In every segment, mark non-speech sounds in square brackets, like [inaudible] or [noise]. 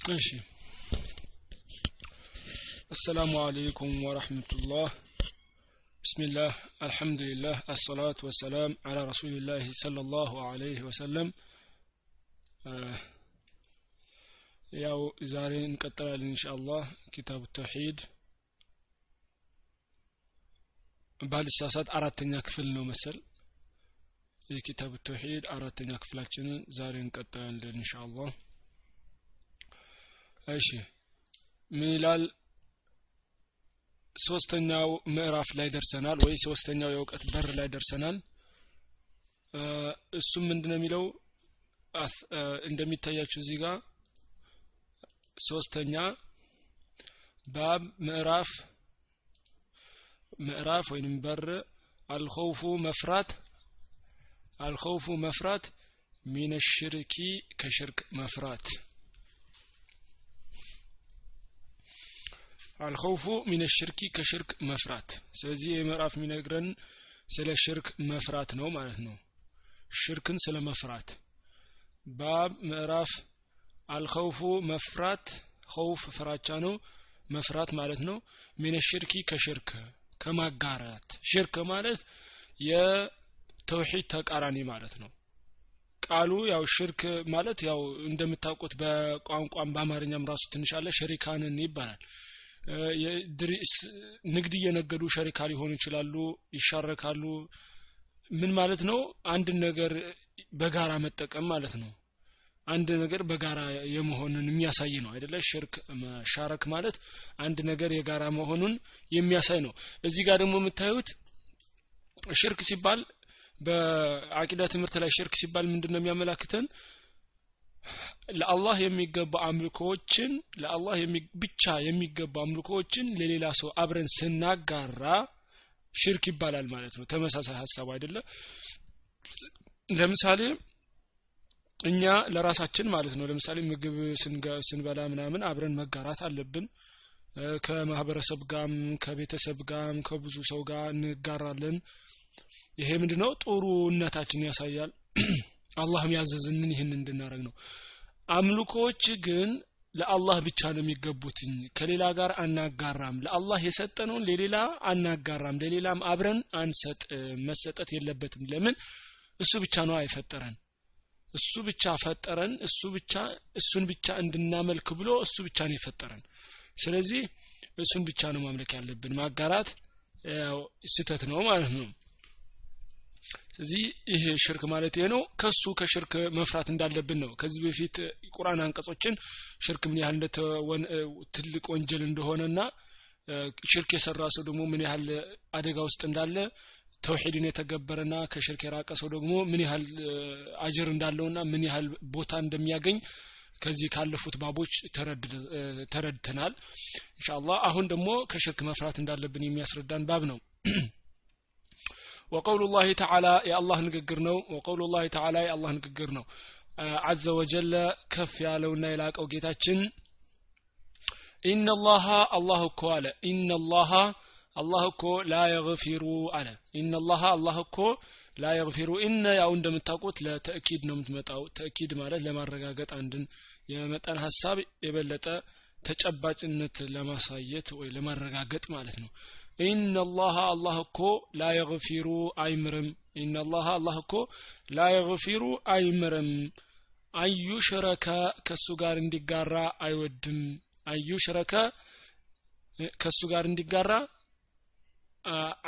እሺ السلام عليكم ورحمة الله بسم الله الحمد لله الصلاة والسلام على رسول الله صلى الله عليه وسلم ያው ዛሬ እንቀጥላለን ኢንሻአላህ ኪታብ ተውሂድ ባልሳሳት አራተኛ ክፍል ነው መሰል የኪታብ ተውሂድ አራተኛ ክፍላችንን ዛሬ እንቀጥላለን ኢንሻአላህ እሺ። ምን ይላል ሶስተኛው ምዕራፍ ላይ ደርሰናል ወይ ሶስተኛው የእውቀት በር ላይ ደርሰናል? እሱም ምንድነው የሚለው? እንደሚታያችሁ እዚህ ጋር ሶስተኛ ባብ ምዕራፍ ምዕራፍ ወይንም በር አልኸውፉ መፍራት አልኸውፉ መፍራት ሚን ሽርኪ መፍራት አልኸውፉ ሚን ሽርኪ ከሽርክ መፍራት። ስለዚህ ይህ የሚነግረን ስለ ሽርክ መፍራት ነው ማለት ነው። ሽርክን ስለ መፍራት። ባብ ምዕራፍ አልኸውፉ መፍራት ኸውፍ ፍራቻ ነው መፍራት ማለት ነው። ሚን ሽርኪ ከሽርክ ከማጋራት። ሽርክ ማለት የተውሂድ ተቃራኒ ማለት ነው። ቃሉ ያው ሽርክ ማለት ያው እንደምታውቁት በቋንቋም በአማርኛም ራሱ ትንሽ አለ ሸሪካንን ይባላል ንግድ እየነገዱ ሸሪካ ሊሆኑ ይችላሉ ይሻረካሉ። ምን ማለት ነው? አንድን ነገር በጋራ መጠቀም ማለት ነው። አንድ ነገር በጋራ የመሆንን የሚያሳይ ነው አይደለ? ሽርክ መሻረክ ማለት አንድ ነገር የጋራ መሆኑን የሚያሳይ ነው። እዚህ ጋር ደግሞ የምታዩት ሽርክ ሲባል በአቂዳ ትምህርት ላይ ሽርክ ሲባል ምንድን ነው የሚያመላክተን ለአላህ የሚገባ አምልኮዎችን ለአላህ ብቻ የሚገባ አምልኮዎችን ለሌላ ሰው አብረን ስናጋራ ሽርክ ይባላል ማለት ነው። ተመሳሳይ ሀሳብ አይደለም ለምሳሌ እኛ ለራሳችን ማለት ነው። ለምሳሌ ምግብ ስንበላ ምናምን አብረን መጋራት አለብን። ከማህበረሰብ ጋም ከቤተሰብ ጋም ከብዙ ሰው ጋር እንጋራለን። ይሄ ምንድነው? ጥሩነታችን ያሳያል [clears throat] አላህም ያዘዝንን ይህን እንድናረግ ነው። አምልኮዎች ግን ለአላህ ብቻ ነው የሚገቡትኝ ከሌላ ጋር አናጋራም። ለአላህ የሰጠነውን ለሌላ አናጋራም። ለሌላም አብረን አንሰጥ መሰጠት የለበትም። ለምን? እሱ ብቻ ነው አይፈጠረን። እሱ ብቻ ፈጠረን እሱ ብቻ እሱን ብቻ እንድናመልክ ብሎ እሱ ብቻ ነው የፈጠረን። ስለዚህ እሱን ብቻ ነው ማምለክ ያለብን። ማጋራት ስተት ነው ማለት ነው ስለዚህ ይሄ ሽርክ ማለት ይሄ ነው። ከሱ ከሽርክ መፍራት እንዳለብን ነው። ከዚህ በፊት ቁርአን አንቀጾችን ሽርክ ምን ያህል ትልቅ ወንጀል እንደሆነና ሽርክ የሰራ ሰው ደግሞ ምን ያህል አደጋ ውስጥ እንዳለ ተውሂድን የተገበረና ከሽርክ የራቀ ሰው ደግሞ ምን ያህል አጅር እንዳለውና ምን ያህል ቦታ እንደሚያገኝ ከዚህ ካለፉት ባቦች ተረድተናል። ኢንሻአላህ አሁን ደግሞ ከሽርክ መፍራት እንዳለብን የሚያስረዳን ባብ ነው [clears throat] ወቀውሉ ላህ ተዓላ የአላህ ንግግር ነው። ወቀውሉ ላህ ተዓላ የአላህ ንግግር ነው። አዘ ወጀለ ከፍ ያለውና የላቀው ጌታችን ኢነላሃ አላህ እኮ አለ። ኢነላሃ አላህ እኮ ላ የግፊሩ አለ። ኢነላሃ አላህ እኮ ላ የግፊሩ። ኢነ ያው እንደምታውቁት ለተእኪድ ነው የምትመጣው። ተእኪድ ማለት ለማረጋገጥ አንድን የመጠን ሀሳብ የበለጠ ተጨባጭነት ለማሳየት ወይ ለማረጋገጥ ማለት ነው። ኢነላህ አላህ እኮ ላ የግፊሩ አይምርም። ኢነላህ አላህ እኮ ላ የግፊሩ አይምርም። አዩሽረከ ከሱ ጋር እንዲጋራ አይወድም። አዩሽረከ ከሱ ጋር እንዲጋራ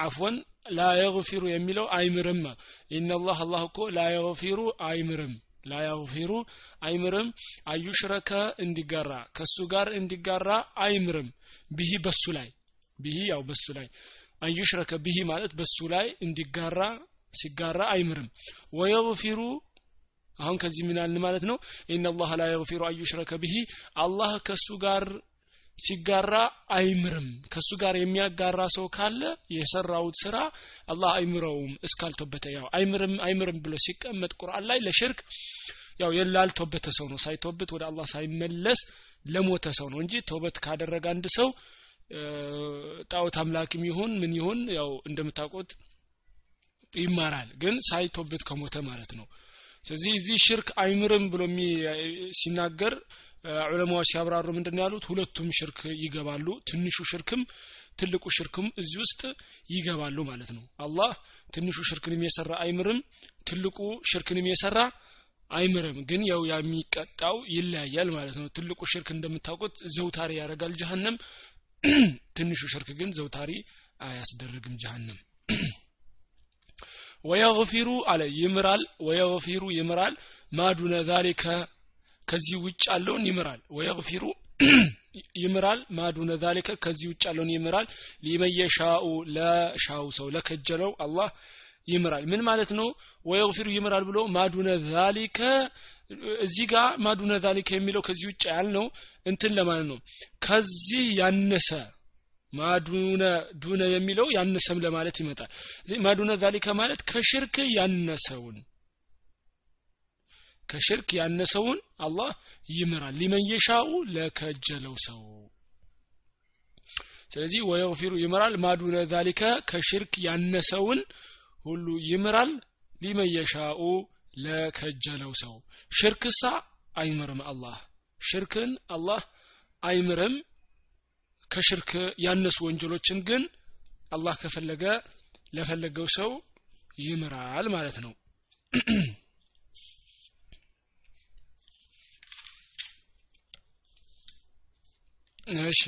አፍወን ላ የግፊሩ የሚለው አይምርም። ኢነላህ አላህ እኮ ላ የግፊሩ አይምርም። ላ የግፊሩ አይምርም። አዩሽረከ እንዲጋራ ከሱ ጋር እንዲጋራ አይምርም። ብሂ በሱ ላይ ብሂ ያው በሱ ላይ አዩሽረከ ብሂ ማለት በሱ ላይ እንዲጋራ ሲጋራ አይምርም። ወየግፊሩ አሁን ከዚህ ምን ያልን ማለት ነው? ኢነላህ ላ የግፊሩ አዩሽረከ ብሂ አላህ ከሱ ጋር ሲጋራ አይምርም። ከሱ ጋር የሚያጋራ ሰው ካለ የሰራውት ስራ አላህ አይምረውም እስካልቶበተ። ያው አይምርም አይምርም ብሎ ሲቀመጥ ቁርአን ላይ ለሽርክ ያው የላልቶበተ ሰው ነው። ሳይቶበት ወደ አላህ ሳይመለስ ለሞተ ሰው ነው እንጂ ተውበት ካደረገ አንድ ሰው ጣዖት አምላክም ይሁን ምን ይሁን ያው እንደምታውቁት ይማራል ግን ሳይቶበት ከሞተ ማለት ነው። ስለዚህ እዚህ ሽርክ አይምርም ብሎ ሲናገር ዑለማዎች ሲያብራሩ ምንድን ያሉት? ሁለቱም ሽርክ ይገባሉ ትንሹ ሽርክም ትልቁ ሽርክም እዚህ ውስጥ ይገባሉ ማለት ነው። አላህ ትንሹ ሽርክንም የሰራ አይምርም ትልቁ ሽርክንም የሰራ አይምርም ግን ያው የሚቀጣው ይለያያል ማለት ነው። ትልቁ ሽርክ እንደምታውቁት ዘውታሪ ያደርጋል ጀሀነም [clears throat] ትንሹ ሽርክ ግን ዘውታሪ አያስደርግም ጀሀነም [clears throat] ወየግፊሩ አለ ይምራል። ወየግፊሩ ይምራል። ማዱነ ዛሊከ ከዚህ ውጭ ያለውን ይምራል። ወየግፊሩ [clears throat] ይምራል። ማዱነ ዛሊከ ከዚህ ውጭ ያለውን ይምራል። ሊመየሻኡ ለሻው ሰው ለከጀለው አላህ ይምራል። ምን ማለት ነው? ወየግፊሩ ይምራል ብሎ ማዱነ ዛሊከ እዚህ ጋር ማዱነ ዛሊከ የሚለው ከዚህ ውጭ ያልነው እንትን ለማለት ነው። ከዚህ ያነሰ ማዱነ ዱነ የሚለው ያነሰም ለማለት ይመጣል። ማዱነ ዛሊከ ማለት ከሽርክ ያነሰውን ከሽርክ ያነሰውን አላህ ይምራል። ሊመን የሻኡ ለከጀለው ሰው። ስለዚህ ወየግፊሩ ይምራል ማዱነ ዛሊከ ከሽርክ ያነሰውን ሁሉ ይምራል። ሊመን የሻኡ ለከጀለው ሰው። ሽርክሳ አይምርም አላህ። ሽርክን አላህ አይምርም። ከሽርክ ያነሱ ወንጀሎችን ግን አላህ ከፈለገ ለፈለገው ሰው ይምራል ማለት ነው። [clears throat] እሺ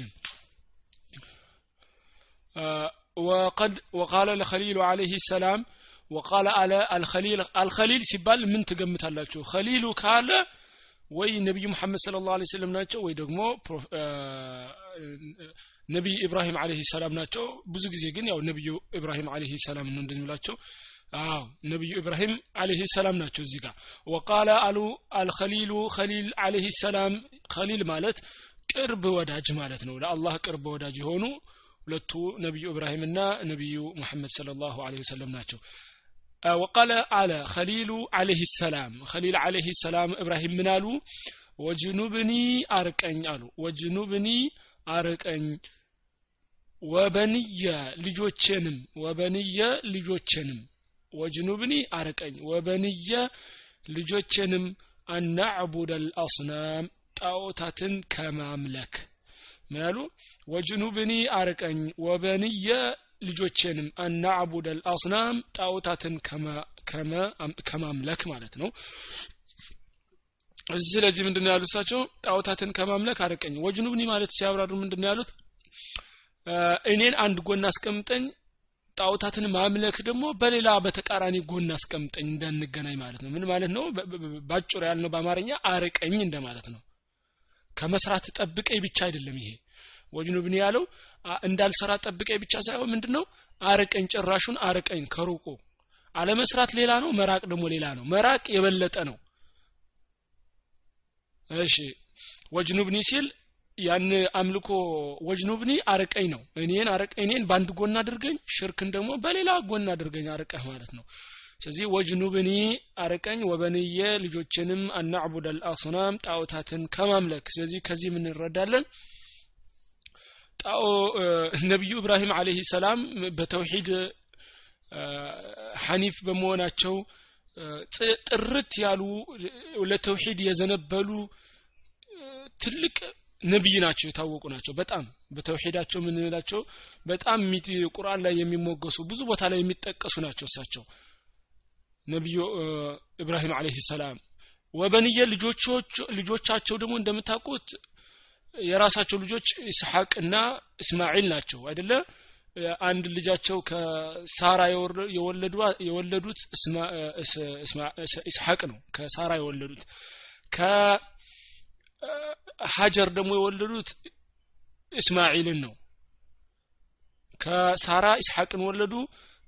ወቀድ ወቃለ ለኸሊሉ አለይህ ሰላም ወቃለ አለ አልኸሊል አልኸሊል ሲባል ምን ትገምታላችሁ? ኸሊሉ ካለ ወይ ነቢዩ መሐመድ ስለ ላሁ ለ ስለም ናቸው ወይ ደግሞ ነቢይ ኢብራሂም አለህ ሰላም ናቸው። ብዙ ጊዜ ግን ያው ነቢዩ ኢብራሂም አለህ ሰላም ነው እንደሚላቸው አዎ ነቢዩ ኢብራሂም አለህ ሰላም ናቸው እዚህ ጋር። ወቃለ አሉ አልኸሊሉ ኸሊል አለህ ሰላም ኸሊል ማለት ቅርብ ወዳጅ ማለት ነው። ለአላህ ቅርብ ወዳጅ የሆኑ ሁለቱ ነቢዩ ኢብራሂምና ነቢዩ ሙሐመድ ስለ ላሁ ወሰለም ናቸው وقال على خليل عليه السلام خليل عليه السلام إبراهيم منالو وجنوبني أركن አሉ ወጅኑብኒ አርቀኝ ወበንየ ልጆቼንም ወበንየ ልጆቼንም ወጅኑብኒ አርቀኝ ወበንየ ልጆቼንም አናዕቡደ አልአስናም ጣዖታትን ከማምለክ ምን ወጅኑብኒ አርቀኝ ወበንየ ልጆቼንም አናዕቡደ አልአስናም ጣዖታትን ከማምለክ ማለት ነው። ስለዚህ ምንድን ያሉት እሳቸው? ጣዖታትን ከማምለክ አርቀኝ። ወጅኑብኒ ማለት ሲያብራሩ ምንድን ያሉት? እኔን አንድ ጎን አስቀምጠኝ ጣዖታትን ማምለክ ደግሞ በሌላ በተቃራኒ ጎን አስቀምጠኝ እንዳንገናኝ ማለት ነው። ምን ማለት ነው? ባጭሩ ያልነው በአማርኛ አርቀኝ እንደማለት ነው ከመስራት ጠብቀኝ ብቻ አይደለም ይሄ። ወጅኑብኒ ያለው እንዳልሰራ ጠብቀኝ ብቻ ሳይሆን ምንድነው? አርቀኝ ጭራሹን አርቀኝ ከሩቁ። አለመስራት ሌላ ነው መራቅ ደግሞ ሌላ ነው። መራቅ የበለጠ ነው። እሺ። ወጅኑብኒ ሲል ያን አምልኮ ወጅኑብኒ አርቀኝ ነው። እኔን አርቀኝ እኔን በአንድ ጎን አድርገኝ ሽርክን ደግሞ በሌላ ጎን አድርገኝ አርቀህ ማለት ነው ስለዚህ ወጅኑብኒ አርቀኝ ወበንየ ልጆችንም አናዕቡድ አልአስናም ጣዖታትን ከማምለክ። ስለዚህ ከዚህ ምን እንረዳለን? ነቢዩ ኢብራሂም አለህ ሰላም በተውሂድ ሐኒፍ በመሆናቸው ጥርት ያሉ ለተውሂድ የዘነበሉ ትልቅ ነብይ ናቸው የታወቁ ናቸው። በጣም በተውሂዳቸው ምንላቸው በጣም ቁርአን ላይ የሚሞገሱ ብዙ ቦታ ላይ የሚጠቀሱ ናቸው እሳቸው ነቢዩ ኢብራሂም አለህ ሰላም። ወበንየ ልጆቻቸው ደግሞ እንደምታውቁት የራሳቸው ልጆች ኢስሐቅና እስማኤል ናቸው። አይደለ? አንድ ልጃቸው ከሳራ የወለዱት ኢስሐቅ ነው። ከሳራ የወለዱት። ከሀጀር ደግሞ የወለዱት እስማኤልን ነው። ከሳራ ኢስሐቅን ወለዱ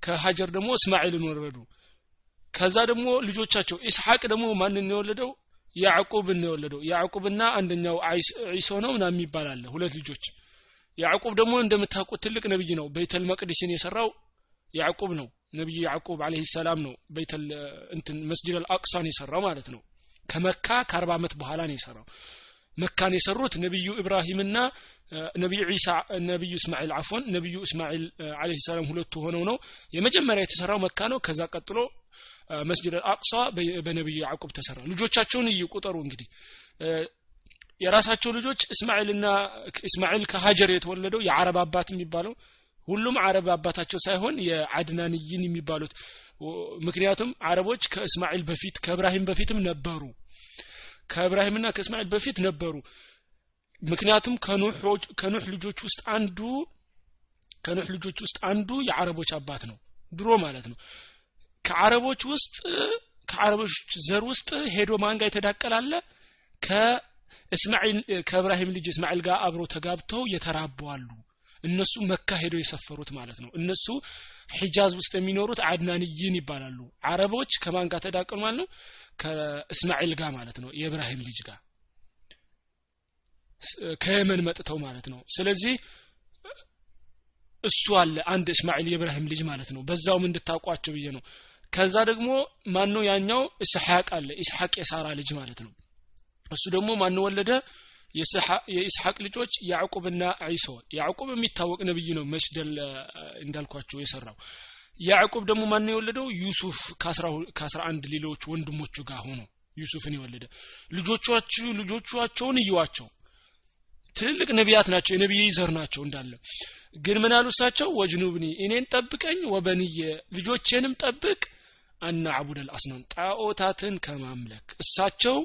ከሀጀር ደግሞ እስማኤልን ወለዱ ከዛ ደግሞ ልጆቻቸው ኢስሐቅ ደግሞ ማንን የወለደው? ያዕቁብን ነው የወለደው። ያዕቁብና አንደኛው ዒሶ ነው ምናምን የሚባል ሁለት ልጆች። ያዕቁብ ደግሞ እንደምታውቁት ትልቅ ነብይ ነው። ቤተል መቅዲስን የሰራው ያዕቁብ ነው። ነብይ ያዕቁብ አለህ ሰላም ነው። ቤተል እንትን መስጂድ አልአቅሳን የሰራው ማለት ነው። ከመካ ከአርባ ዓመት በኋላ ነው የሰራው። መካን የሰሩት ነቢዩ ኢብራሂምና ነቢዩ ዒሳ ነቢዩ እስማኤል አፎን ነቢዩ እስማኤል አለህ ሰላም ሁለቱ ሆነው ነው። የመጀመሪያ የተሰራው መካ ነው። ከዛ ቀጥሎ መስጅድ አልአቅሳ በነቢዩ ያዕቁብ ተሰራ። ልጆቻቸውን እየቁጠሩ እንግዲህ የራሳቸው ልጆች እስማኤልና እስማኤል ከሀጀር የተወለደው የአረብ አባት የሚባለው ሁሉም አረብ አባታቸው ሳይሆን የአድናንይን የሚባሉት ምክንያቱም አረቦች ከእስማኤል በፊት ከእብራሂም በፊትም ነበሩ። ከእብራሂምና ከእስማኤል በፊት ነበሩ። ምክንያቱም ከኑህ ልጆች ውስጥ አንዱ ከኑህ ልጆች ውስጥ አንዱ የአረቦች አባት ነው። ድሮ ማለት ነው ከአረቦች ውስጥ ከአረቦች ዘር ውስጥ ሄዶ ማንጋ የተዳቀላለ ከእስማኤል ከእብራሂም ልጅ እስማኤል ጋር አብሮ ተጋብተው የተራቡ አሉ። እነሱ መካ ሄደው የሰፈሩት ማለት ነው። እነሱ ሒጃዝ ውስጥ የሚኖሩት አድናንይን ይባላሉ። አረቦች ከማን ጋር ተዳቀሉ ማለት ነው? ከእስማኤል ጋር ማለት ነው። የእብራሂም ልጅ ጋር ከየመን መጥተው ማለት ነው። ስለዚህ እሱ አለ አንድ እስማኤል የእብራሂም ልጅ ማለት ነው። በዛውም እንድታውቋቸው ብዬ ነው ከዛ ደግሞ ማን ያኛው? እስሐቅ አለ። ኢስሐቅ የሳራ ልጅ ማለት ነው። እሱ ደግሞ ማን ወለደ? የኢስሐቅ ልጆች ያዕቁብና ዒሶ። ያዕቁብ የሚታወቅ ነብይ ነው መስደል እንዳልኳቸው የሰራው። ያዕቁብ ደግሞ ማን የወለደው? ዩሱፍ ከአስራ አንድ ሌሎች ወንድሞቹ ጋር ሆኖ ዩሱፍን የወለደ። ልጆቻችሁ ልጆቻቸውን እዩዋቸው። ትልልቅ ነቢያት ናቸው። የነቢይ ዘር ናቸው እንዳለ። ግን ምን አሉ እሳቸው? ወጅኑብኒ እኔን ጠብቀኝ ወበንየ ልጆቼንም ጠብቅ አና አቡደል አስናም ጣዖታትን ከማምለክ እሳቸው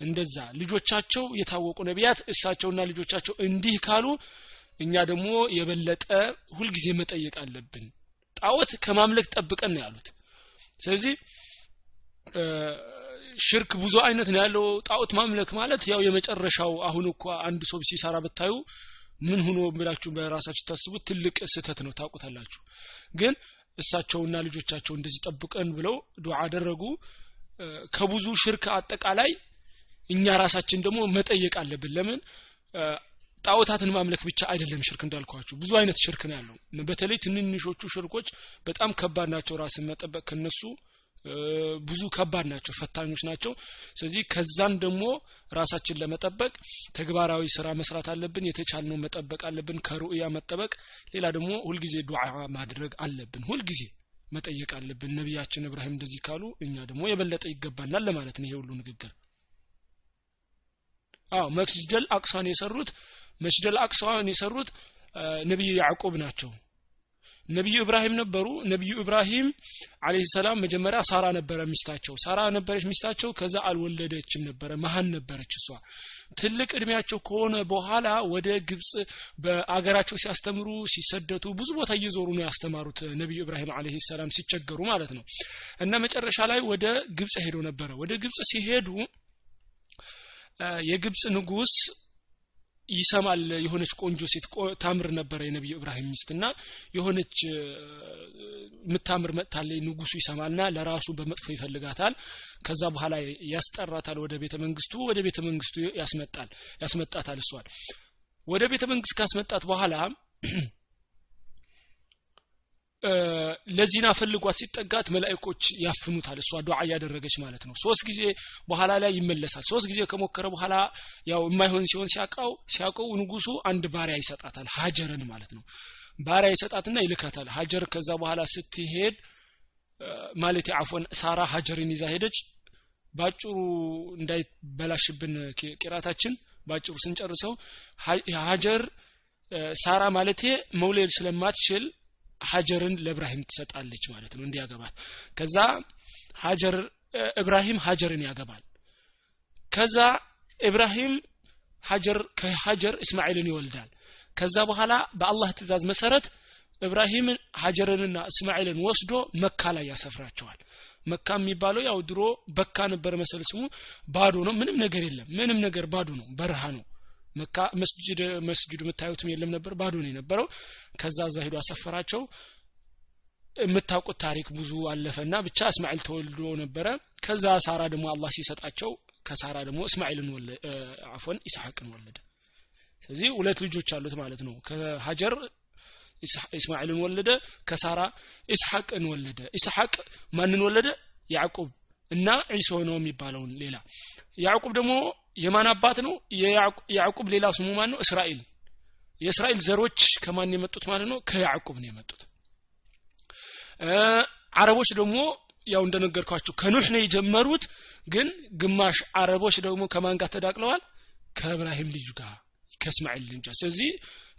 እንደዛ ልጆቻቸው የታወቁ ነቢያት እሳቸውና ልጆቻቸው እንዲህ ካሉ እኛ ደግሞ የበለጠ ሁልጊዜ መጠየቅ አለብን። ጣዖት ከማምለክ ጠብቀን ነው ያሉት። ስለዚህ ሽርክ ብዙ አይነት ነው ያለው። ጣዖት ማምለክ ማለት ያው የመጨረሻው አሁን እኮ አንድ ሰው ሲሰራ ብታዩ ምን ሆኖ ብላችሁ በራሳችሁ ታስቡት ትልቅ ስህተት ነው። ታውቁታላችሁ። ግን እሳቸውና ልጆቻቸው እንደዚህ ጠብቀን ብለው ዱዓ አደረጉ። ከብዙ ሽርክ አጠቃላይ እኛ ራሳችን ደግሞ መጠየቅ አለብን። ለምን? ጣዖታትን ማምለክ ብቻ አይደለም ሽርክ እንዳልኳችሁ ብዙ አይነት ሽርክ ነው ያለው። በተለይ ትንንሾቹ ሽርኮች በጣም ከባድ ናቸው ራስን መጠበቅ ከነሱ ብዙ ከባድ ናቸው ፈታኞች ናቸው። ስለዚህ ከዛን ደግሞ ራሳችን ለመጠበቅ ተግባራዊ ስራ መስራት አለብን የተቻልነው መጠበቅ አለብን ከሩእያ መጠበቅ። ሌላ ደግሞ ሁልጊዜ ዱዓ ማድረግ አለብን ሁልጊዜ መጠየቅ አለብን። ነቢያችን እብራሂም እንደዚህ ካሉ እኛ ደግሞ የበለጠ ይገባናል ለማለት ነው ይሄ ሁሉ ንግግር። አዎ መስጅደል አቅሷን የሰሩት መስጅደል አቅሷን የሰሩት ነቢዩ ያዕቆብ ናቸው ነቢዩ ኢብራሂም ነበሩ። ነቢዩ ኢብራሂም አለህ ሰላም መጀመሪያ ሳራ ነበረ ሚስታቸው። ሳራ ነበረች ሚስታቸው ከዛ አልወለደችም ነበረ መሀን ነበረች እሷ። ትልቅ እድሜያቸው ከሆነ በኋላ ወደ ግብጽ በአገራቸው ሲያስተምሩ ሲሰደቱ ብዙ ቦታ እየዞሩ ነው ያስተማሩት ነቢዩ ኢብራሂም አለህ ሰላም ሲቸገሩ ማለት ነው። እና መጨረሻ ላይ ወደ ግብጽ ሄዶ ነበረ። ወደ ግብጽ ሲሄዱ የግብጽ ንጉስ ይሰማል። የሆነች ቆንጆ ሴት ታምር ነበረ የነቢዩ ኢብራሂም ሚስትና የሆነች የምታምር መጥታለይ ንጉሱ ይሰማልና ለራሱ በመጥፎ ይፈልጋታል። ከዛ በኋላ ያስጠራታል። ወደ ቤተ መንግስቱ ወደ ቤተ መንግስቱ ያስመጣል ያስመጣታል እሷል ወደ ቤተ መንግስት ካስመጣት በኋላ [clears throat] ለዚና ፈልጓት ሲጠጋት መላእኮች ያፍኑታል። እሷ ዱዓ እያደረገች ማለት ነው። ሶስት ጊዜ በኋላ ላይ ይመለሳል። ሶስት ጊዜ ከሞከረ በኋላ ያው የማይሆን ሲሆን ሲያውቀው ሲያውቀው ንጉሱ አንድ ባሪያ ይሰጣታል። ሀጀርን ማለት ነው። ባሪያ ይሰጣትና ይልካታል። ሀጀር ከዛ በኋላ ስትሄድ ማለት አፎን ሳራ ሀጀርን ይዛ ሄደች። ባጭሩ እንዳይበላሽብን ቂራታችን ባጭሩ ስንጨርሰው ሀጀር ሳራ ማለቴ መውለድ ስለማትችል ሀጀርን ለእብራሂም ትሰጣለች ማለት ነው እንዲያገባት። ከዛ ሀጀር እብራሂም ሀጀርን ያገባል። ከዛ ኢብራሂም ሀጀር ከሀጀር እስማኤልን ይወልዳል። ከዛ በኋላ በአላህ ትእዛዝ መሰረት እብራሂም ሀጀርንና እስማኤልን ወስዶ መካ ላይ ያሰፍራቸዋል። መካ የሚባለው ያው ድሮ በካ ነበር መሰል ስሙ ባዶ ነው ምንም ነገር የለም። ምንም ነገር ባዶ ነው በረሃ ነው መካ መስጅድ መስጅዱ የምታዩትም የለም ነበር። ባዶ ነው የነበረው። ከዛ እዛ ሄዶ አሰፈራቸው። የምታውቁት ታሪክ ብዙ አለፈና ብቻ እስማኤል ተወልዶ ነበረ። ከዛ ሳራ ደግሞ አላህ ሲሰጣቸው ከሳራ ደግሞ እስማኤልን አፎን ኢስሐቅን ወለደ። ስለዚህ ሁለት ልጆች አሉት ማለት ነው። ከሀጀር ኢስማኤልን ወለደ ከሳራ ኢስሐቅን ወለደ። ኢስሐቅ ማንን ወለደ? ያዕቁብ እና ዒሶ ነው የሚባለውን ሌላ። ያዕቁብ ደግሞ የማን አባት ነው? የያዕቁብ ሌላ ስሙ ማን ነው? እስራኤል። የእስራኤል ዘሮች ከማን የመጡት ማለት ነው? ከያዕቁብ ነው የመጡት። አረቦች ደግሞ ያው እንደነገርኳችሁ ከኑህ ነው የጀመሩት ግን ግማሽ አረቦች ደግሞ ከማን ጋር ተዳቅለዋል? ከእብራሂም ልጅ ጋር ከእስማኤል ልጅ ስለዚህ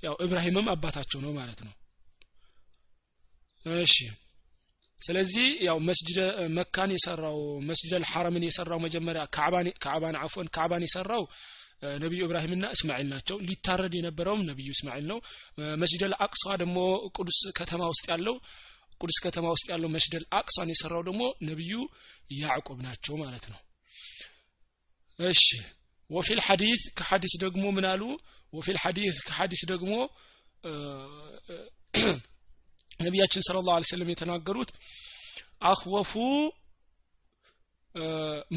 ያው እብራሂምም አባታቸው ነው ማለት ነው። እሺ ስለዚህ ያው መስጅደ መካን የሰራው መስጅደ ሐረምን የሰራው መጀመሪያ ካዕባን አፎን ካዕባን የሰራው ነቢዩ እብራሂምና እስማኤል ናቸው። ሊታረድ የነበረውም ነቢዩ እስማኤል ነው። መስጅደ አቅሷ ደግሞ ቅዱስ ከተማ ውስጥ ያለው ቅዱስ ከተማ ውስጥ ያለው መስጅደ አቅሷን የሰራው ደግሞ ነቢዩ ያዕቆብ ናቸው ማለት ነው። እሺ። ወፊል ሐዲስ ከሐዲስ ደግሞ ምን አሉ? ወፊል ሐዲስ ከሐዲስ ደግሞ ነቢያችን ስለ ላሁ ሰለም የተናገሩት አኽወፉ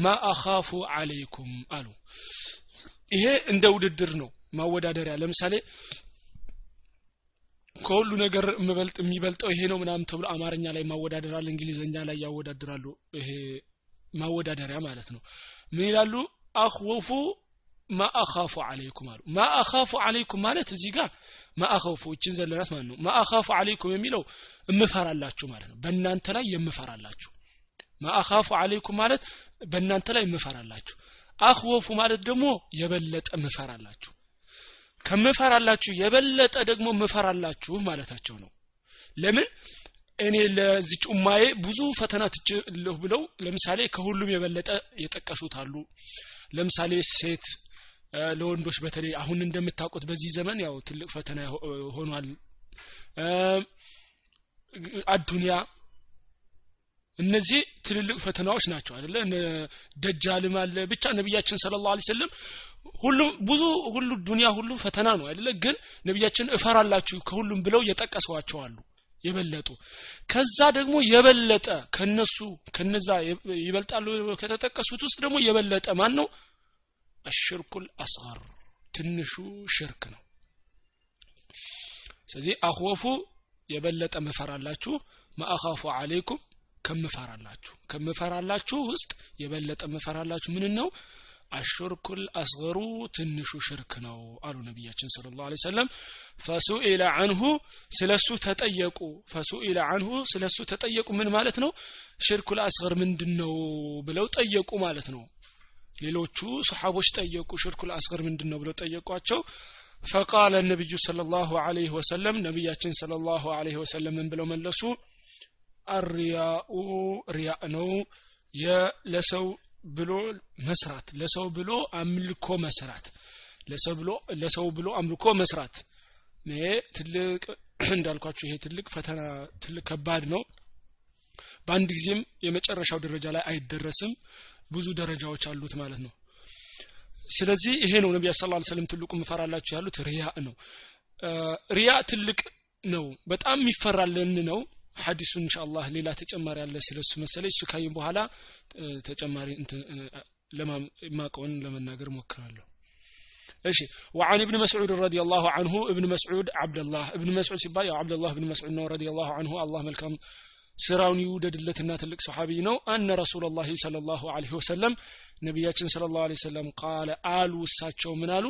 ማ አኻፉ አለይኩም አሉ። ይሄ እንደ ውድድር ነው ማወዳደሪያ። ለምሳሌ ከሁሉ ነገር የሚበልጠው ይሄ ነው ምናምን ተብሎ አማርኛ ላይ ማወዳደራል እንግሊዝኛ ላይ ያወዳድራሉ። ይሄ ማወዳደሪያ ማለት ነው። ምን ይላሉ? አኽወፉ ማአኻፉ አለይኩም አሉ። ማአኻፉ አለይኩም ማለት እዚህ ጋር ማአኸውፉ እችን ዘለናት ማለት ነው? ማአኻፉ አለይኩም የሚለው እምፈራላችሁ ማለት ነው። በእናንተ ላይ የምፈራላችሁ። ማአኻፉ አለይኩም ማለት በእናንተ ላይ የምፈራላችሁ አኽወፉ ማለት ደግሞ የበለጠ ምፈራላችሁ ከምፈራላችሁ የበለጠ ደግሞ ምፈራላችሁ ማለታቸው ነው። ለምን? እኔ ለዚች ኡማዬ ብዙ ፈተና ትችለሁ ብለው ለምሳሌ ከሁሉም የበለጠ የጠቀሱት አሉ። ለምሳሌ ሴት ለወንዶች በተለይ አሁን እንደምታውቁት በዚህ ዘመን ያው ትልቅ ፈተና ሆኗል። አዱንያ እነዚህ ትልልቅ ፈተናዎች ናቸው አይደለ? ደጃልም አለ። ብቻ ነቢያችን ስለ ላሁ ሰለም ሁሉም ብዙ ሁሉ ዱንያ ሁሉ ፈተና ነው አይደለ? ግን ነቢያችን እፈራላችሁ ከሁሉም ብለው የጠቀሰዋቸው አሉ የበለጡ። ከዛ ደግሞ የበለጠ ከነሱ ከነዛ ይበልጣሉ ከተጠቀሱት ውስጥ ደግሞ የበለጠ ማን ነው አሽርኩል አስገር ትንሹ ሽርክ ነው። ስለዚህ አኽወፉ የበለጠ ምፈራላችሁ ማአኻፉ አለይኩም ከምፈራላችሁ። ከምፈራላችሁ ውስጥ የበለጠ ምፈራላችሁ ምን ነው አሽርኩል አስገሩ ትንሹ ሽርክ ነው አሉ ነቢያችን ስለ ላሁ ሰለም ፈሱኢለ አንሁ ስለሱ ተጠየቁ። ፈሱኢለ አንሁ ስለሱ ተጠየቁ ምን ማለት ነው? ሽርኩል አስገር ምንድን ነው ብለው ጠየቁ ማለት ነው ሌሎቹ ሰሓቦች ጠየቁ። ሽርኩል አስገር ምንድን ነው ብለው ጠየቋቸው። ፈቃለ ነቢዩ صለ ላሁ አለህ ወሰለም ነቢያችን صለ ላሁ አለህ ወሰለምን ብለው መለሱ? አርያኡ ሪያ ነው። ለሰው ብሎ መስራት ለሰው ብሎ አምልኮ መስራት ለሰው ብሎ አምልኮ መስራት። ይሄ ትልቅ [clears throat] እንዳልኳቸው ይሄ ትልቅ ፈተና ትልቅ ከባድ ነው። በአንድ ጊዜም የመጨረሻው ደረጃ ላይ አይደረስም። ብዙ ደረጃዎች አሉት ማለት ነው ስለዚህ ይሄ ነው ነቢያ ስ ሰለም ትልቁ ምፈራላችሁ ያሉት ሪያ ነው ሪያ ትልቅ ነው በጣም የሚፈራልን ነው ሀዲሱ እንሻአላህ ሌላ ተጨማሪ አለ ስለሱ መሰለኝ እሱ ካይም በኋላ ተጨማሪ ማቀውን ለመናገር ሞክራለሁ እሺ وعن ابن مسعود رضي الله عنه ابن مسعود عبد الله ابن مسعود ሲባል ያው عبد الله بن مسعود ነው رضي الله عنه الله መልካም ስራውን ይውደድለትና ትልቅ ሰሓቢ ነው። አነ ረሱላ ላህ ለ ወሰለም ነቢያችን ስለ ላሁ ሰለም ቃለ አሉ እሳቸው ምን አሉ?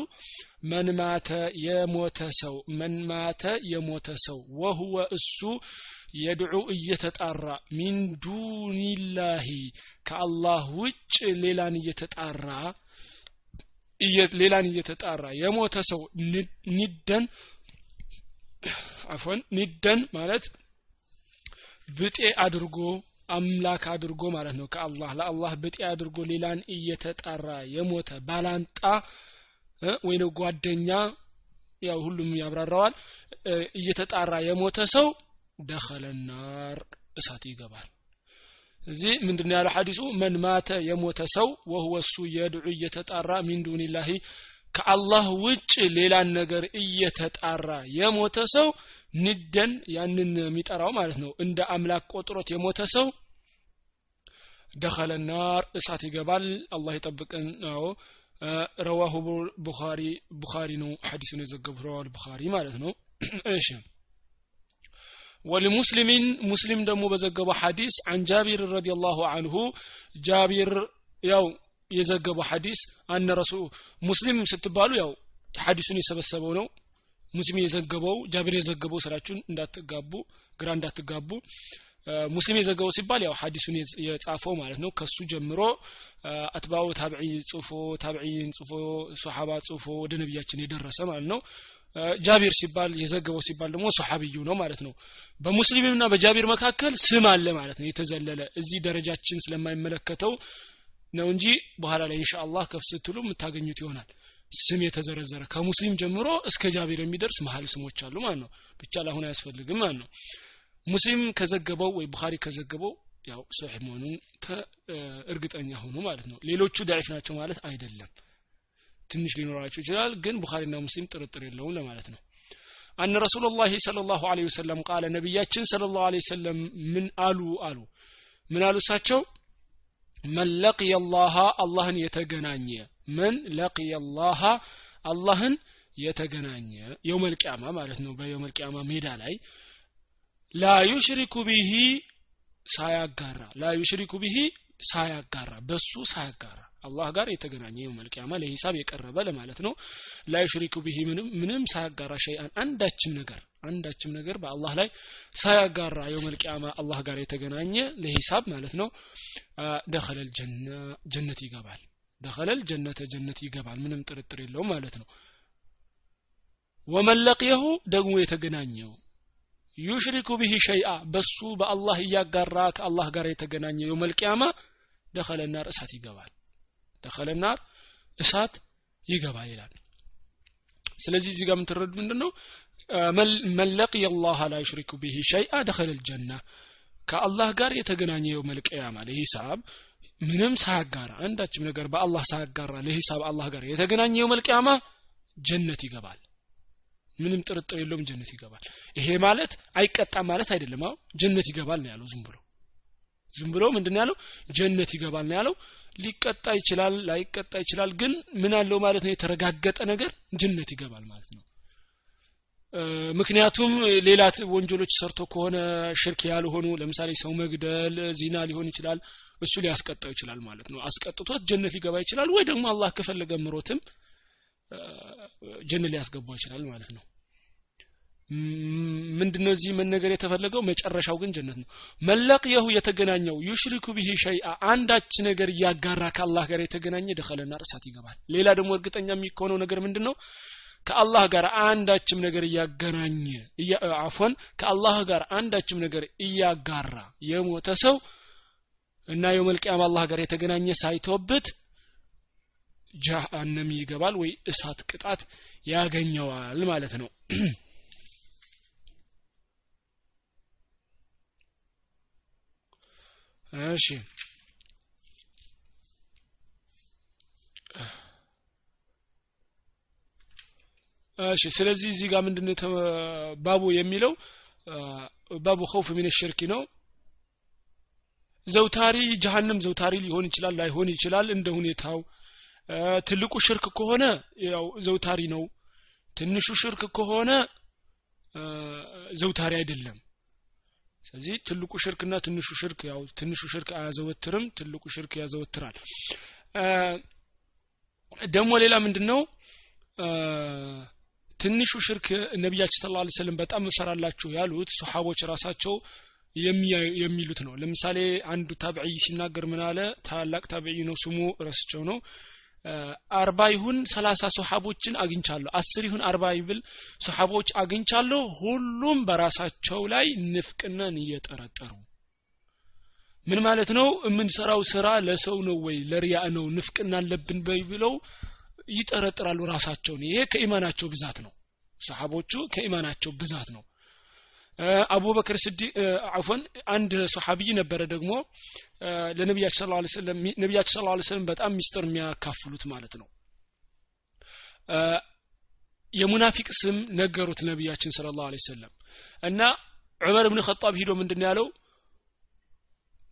መን ማተ የሞተ ሰው መን ማተ የሞተ ሰው ወሁወ እሱ የድዑ እየተጣራ ሚን ዱኒላሂ ከአላህ ውጭ ሌላን እየተጣራ ሌላን እየተጣራ የሞተ ሰው ኒደን አፎን ኒደን ማለት ብጤ አድርጎ አምላክ አድርጎ ማለት ነው። ከአላህ ለአላህ ብጤ አድርጎ ሌላን እየተጣራ የሞተ ባላንጣ ወይ ጓደኛ ያው ሁሉም ያብራራዋል። እየተጣራ የሞተ ሰው ደኸለ ናር እሳት ይገባል። እዚህ ምንድን ያለው ሐዲሱ? መን ማተ የሞተ ሰው ወህወ እሱ የድዑ እየተጣራ ሚን ዱኒላሂ ከአላህ ውጭ ሌላን ነገር እየተጣራ የሞተ ሰው ንደን ያንን የሚጠራው ማለት ነው እንደ አምላክ ቆጥሮት የሞተ ሰው ደኸለ ናር እሳት ይገባል አላህ ይጠብቀን ነው ረዋሁ ቡኻሪ ቡኻሪ ነው ሐዲሱን የዘገቡት ረዋሁ ቡኻሪ ማለት ነው [clears throat] እሺ ولمسلم مسلم ደግሞ በዘገበው ሐዲስ عن جابر رضي الله عنه جابر ያው የዘገበው ሐዲስ አነ ረሱል ሙስሊም ስትባሉ ያው ሐዲሱን የሰበሰበው ነው። ሙስሊም የዘገበው ጃቢር የዘገበው ስራችሁን እንዳትጋቡ ግራ እንዳትጋቡ። ሙስሊም የዘገበው ሲባል ያው ሀዲሱን የጻፈው ማለት ነው። ከሱ ጀምሮ አትባው ታብዒ ጽፎ ታብዒን ጽፎ ሶሓባ ጽፎ ወደ ነቢያችን የደረሰ ማለት ነው። ጃቢር ሲባል የዘገበው ሲባል ደግሞ ሶሓብዩ ነው ማለት ነው። በሙስሊምና በጃቢር መካከል ስም አለ ማለት ነው። የተዘለለ እዚህ ደረጃችን ስለማይመለከተው ነው እንጂ በኋላ ላይ ኢንሻአላህ ከፍ ስትሉ የምታገኙት ይሆናል። ስም የተዘረዘረ ከሙስሊም ጀምሮ እስከ ጃቢር የሚደርስ መሀል ስሞች አሉ ማለት ነው። ብቻ ለአሁን አያስፈልግም ማለት ነው። ሙስሊም ከዘገበው ወይ ቡኻሪ ከዘገበው ያው ሶሒህ መሆኑን እርግጠኛ ሆኑ ማለት ነው። ሌሎቹ ዳዒፍ ናቸው ማለት አይደለም። ትንሽ ሊኖራቸው ይችላል ግን ቡኻሪና ሙስሊም ጥርጥር የለውም ለማለት ነው። አን ረሱሉላህ ሰለላሁ ዐለይሂ ወሰለም ቃለ ነቢያችን ሰለላሁ ዐለይሂ ወሰለም ምን አሉ አሉ? ምን አሉ እሳቸው መን ለቅየ አላህን የተገናኘ መን ለቅየ አላህን የተገናኘ يوم القيامة ማለት ነው በ يوم القيامة ሜዳ ላይ لا يشرك به ሳያጋራ لا يشرك به ሳያጋራ በሱ ሳያጋራ አላህ ጋር የተገናኘ يوم القيامة ለሂሳብ የቀረበ ለማለት ነው። لا يشرك به ምንም ሳያጋራ شيئا አንዳችም ነገር አንዳችም ነገር በአላህ ላይ ሳያጋራ يوم القيامة አላህ ጋር የተገናኘ ለሂሳብ ማለት ነው። دخل ال ጀነት ይገባል። دخل الجنة ጀነት ይገባል። ምንም ጥርጥር የለውም ማለት ነው። ومن لقيه ደግሞ የተገናኘው يشرك به شيئا በሱ በአላህ እያጋራ ከአላህ ጋር የተገናኘ يوم القيامة دخل النار እሳት ይገባል دخل النار እሳት ይገባል ይላል። ስለዚህ እዚህ ጋር የምትረዱ ምንድን ነው من لقي الله لا يشرك به شيئا دخل الجنة ከአላህ ጋር የተገናኘ የውመል ቂያማ ለሂሳብ ምንም ሳያጋራ አንዳችም ነገር በአላህ ሳያጋራ ለሂሳብ አላህ ጋር የተገናኘ የውመል ቂያማ ጀነት ይገባል። ምንም ጥርጥር የለውም ጀነት ይገባል። ይሄ ማለት አይቀጣም ማለት አይደለም። አው ጀነት ይገባል ነው ያለው ዝም ብሎ። ዝም ብሎ ምንድን ያለው? ጀነት ይገባል ነው ያለው ሊቀጣ ይችላል ላይቀጣ ይችላል። ግን ምን አለው ማለት ነው? የተረጋገጠ ነገር ጀነት ይገባል ማለት ነው። ምክንያቱም ሌላ ወንጀሎች ሰርቶ ከሆነ ሽርክ ያልሆኑ ለምሳሌ ሰው መግደል ዚና ሊሆን ይችላል እሱ ሊያስቀጣው ይችላል ማለት ነው። አስቀጥቶት ጀነት ሊገባ ይችላል ወይ ደግሞ አላህ ከፈለገ ምሮትም ጀነት ሊያስገባው ይችላል ማለት ነው ምንድነው እዚህ መነገር የተፈለገው? መጨረሻው ግን ጀነት ነው። መለቅየሁ የተገናኘው ዩሽሪኩ ቢሂ ሸይአ አንዳች ነገር እያጋራ ከአላህ ጋር የተገናኘ ደኸለና እሳት ይገባል። ሌላ ደግሞ እርግጠኛ የሚሆነው ነገር ምንድን ነው ከአላህ ጋር አንዳችም ነገር እያገናኘ አፎን ከአላህ ጋር አንዳችም ነገር እያጋራ የሞተ ሰው እና የውመልቅያም አላህ ጋር የተገናኘ ሳይቶብት ጀሃነም ይገባል ወይ እሳት ቅጣት ያገኘዋል ማለት ነው [clears throat] እሺ። እሺ ስለዚህ እዚህ ጋር ምንድነው ባቡ የሚለው ባቡ ኸውፍ ሚን ሽርክ ነው። ዘውታሪ ጀሃነም ዘውታሪ ሊሆን ይችላል ላይሆን ይችላል እንደ ሁኔታው። ትልቁ ሽርክ ከሆነ ያው ዘውታሪ ነው። ትንሹ ሽርክ ከሆነ ዘውታሪ አይደለም ስለዚህ ትልቁ ሽርክና ትንሹ ሽርክ ያው ትንሹ ሽርክ አያዘወትርም ትልቁ ሽርክ ያዘወትራል። ደግሞ ሌላ ምንድን ነው ትንሹ ሽርክ ነቢያችን ስለ ላ ስለም በጣም እፈራላችሁ ያሉት ሶሓቦች ራሳቸው የሚሉት ነው። ለምሳሌ አንዱ ታብዒ ሲናገር ምን አለ? ታላቅ ታብዒ ነው ስሙ ረስቸው ነው አርባ ይሁን ሰላሳ ሰሓቦችን አግኝቻለሁ። አስር ይሁን አርባ ይብል ሰሓቦች አግኝቻለሁ። ሁሉም በራሳቸው ላይ ንፍቅናን እየጠረጠሩ። ምን ማለት ነው? የምንሰራው ስራ ለሰው ነው ወይ? ለሪያ ነው። ንፍቅና አለብን ብለው ይጠረጥራሉ ራሳቸውን። ይሄ ከኢማናቸው ብዛት ነው። ሰሓቦቹ ከኢማናቸው ብዛት ነው አቡበክር ስዲ አፎን አንድ ሶሓቢይ ነበረ ደግሞ ለነቢያችን ስለ ላ ስለም በጣም ሚስጥር የሚያካፍሉት ማለት ነው። የሙናፊቅ ስም ነገሩት ነቢያችን ስለ ላሁ ሰለም እና ዑመር ብን ኸጣብ ሂዶ ምንድን ያለው?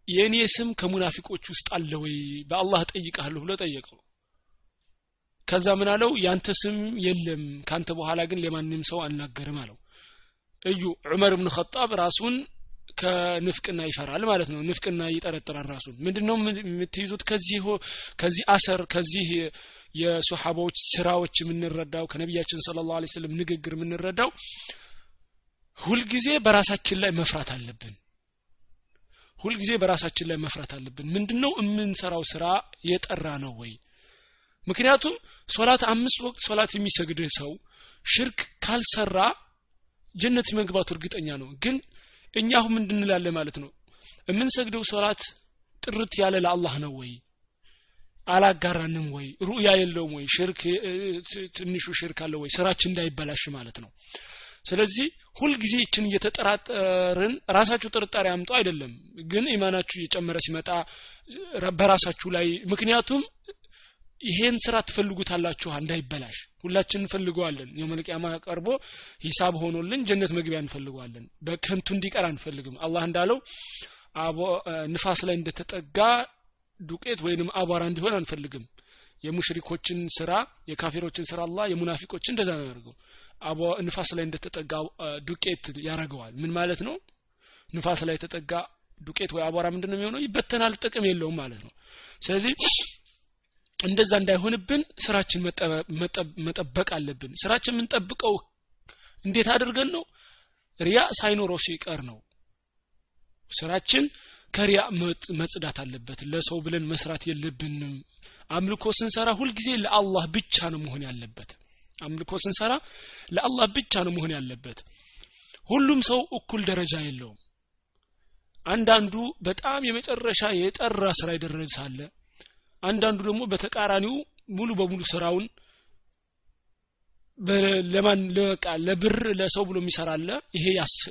የእኔ ስም ከሙናፊቆች ውስጥ አለ ወይ? በአላህ ጠይቃለሁ ብሎ ጠየቀው። ከዛ ምን አለው? ያንተ ስም የለም ካንተ በኋላ ግን ለማንም ሰው አልናገርም አለው እዩ። ዑመር ብን ኸጣብ ራሱን ከንፍቅና ይፈራል ማለት ነው። ንፍቅና ይጠረጥራል ራሱን። ምንድነው የምትይዙት? ከዚህ ከዚህ አሰር ከዚህ የሶሓባዎች ስራዎች የምንረዳው ከነቢያችን ስለ ላሁ ስለም ንግግር የምንረዳው ሁልጊዜ በራሳችን ላይ መፍራት አለብን። ሁልጊዜ በራሳችን ላይ መፍራት አለብን። ምንድነው የምንሰራው ስራ? የጠራ ነው ወይ? ምክንያቱም ሶላት አምስት ወቅት ሶላት የሚሰግድ ሰው ሽርክ ካልሰራ ጀነት መግባቱ እርግጠኛ ነው። ግን እኛ አሁን ምንድን እንላለን ማለት ነው? የምንሰግደው ሶላት ጥርት ያለ ለአላህ ነው ወይ? አላጋራንም ወይ? ሩእያ የለውም ወይ? ሽርክ ትንሹ ሽርክ አለ ወይ? ስራችን እንዳይበላሽ ማለት ነው። ስለዚህ ሁልጊዜ ይችን እየተጠራጠርን ራሳችሁ ጥርጣሬ አምጡ አይደለም። ግን ኢማናችሁ እየጨመረ ሲመጣ በራሳችሁ ላይ ምክንያቱም ይሄን ስራ ትፈልጉታላችሁ እንዳይበላሽ ሁላችን እንፈልገዋለን። የመልቅያማ ቀርቦ ሂሳብ ሆኖልን ጀነት መግቢያ እንፈልገዋለን። በከንቱ እንዲቀር አንፈልግም። አላህ እንዳለው ንፋስ ላይ እንደተጠጋ ዱቄት ወይንም አቧራ እንዲሆን አንፈልግም። የሙሽሪኮችን ስራ የካፊሮችን ስራ አላህ የሙናፊቆችን እንደዛ ያደርገው። ንፋስ ላይ እንደተጠጋ ዱቄት ያደርገዋል ምን ማለት ነው? ንፋስ ላይ የተጠጋ ዱቄት ወይ አቧራ ምንድን ነው የሚሆነው? ይበተናል ጥቅም የለውም ማለት ነው። ስለዚህ እንደዛ እንዳይሆንብን ስራችን መጠበቅ አለብን። ስራችን የምንጠብቀው እንዴት አድርገን ነው? ሪያ ሳይኖረው ሲቀር ነው። ስራችን ከሪያ መጽዳት አለበት። ለሰው ብለን መስራት የለብንም። አምልኮ ስንሰራ ሁልጊዜ ለአላህ ብቻ ነው መሆን ያለበት። አምልኮ ስንሰራ ለአላህ ብቻ ነው መሆን ያለበት። ሁሉም ሰው እኩል ደረጃ የለውም። አንዳንዱ በጣም የመጨረሻ የጠራ ስራ ይደረሳለ አንዳንዱ ደግሞ በተቃራኒው ሙሉ በሙሉ ስራውን ለማን ለቃ ለብር ለሰው ብሎ የሚሰራለ ይሄ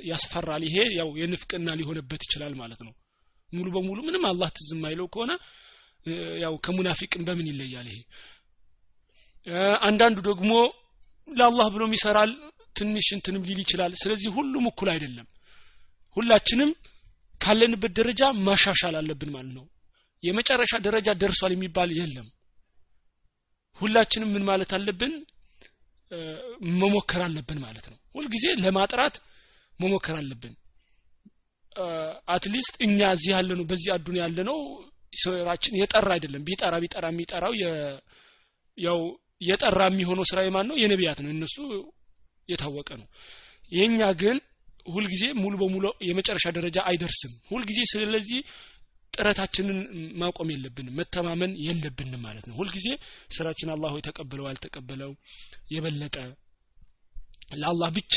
ያስፈራል። ይሄ ያው የንፍቅና ሊሆንበት ይችላል ማለት ነው። ሙሉ በሙሉ ምንም አላህ ትዝ የማይለው ከሆነ ያው ከሙናፊቅን በምን ይለያል ይሄ? አንዳንዱ ደግሞ ለአላህ ብሎም ይሰራል ትንሽ እንትንም ሊል ይችላል። ስለዚህ ሁሉም እኩል አይደለም። ሁላችንም ካለንበት ደረጃ ማሻሻል አለብን ማለት ነው የመጨረሻ ደረጃ ደርሷል የሚባል የለም። ሁላችንም ምን ማለት አለብን? መሞከር አለብን ማለት ነው። ሁልጊዜ ለማጥራት መሞከር አለብን። at least እኛ እዚህ ያለ ነው በዚህ አዱንያ ያለ ነው ስራችን የጠራ አይደለም። ቢጠራ ቢጠራ የሚጠራው ያው የጠራ የሚሆነው ስራ የማን ነው የነቢያት ነው። እነሱ የታወቀ ነው። የኛ ግን ሁልጊዜ ሙሉ በሙሉ የመጨረሻ ደረጃ አይደርስም። ሁልጊዜ ስለዚህ ጥረታችንን ማቆም የለብንም መተማመን የለብንም ማለት ነው። ሁልጊዜ ስራችን አላህ የተቀበለው አልተቀበለው የበለጠ ለአላህ ብቻ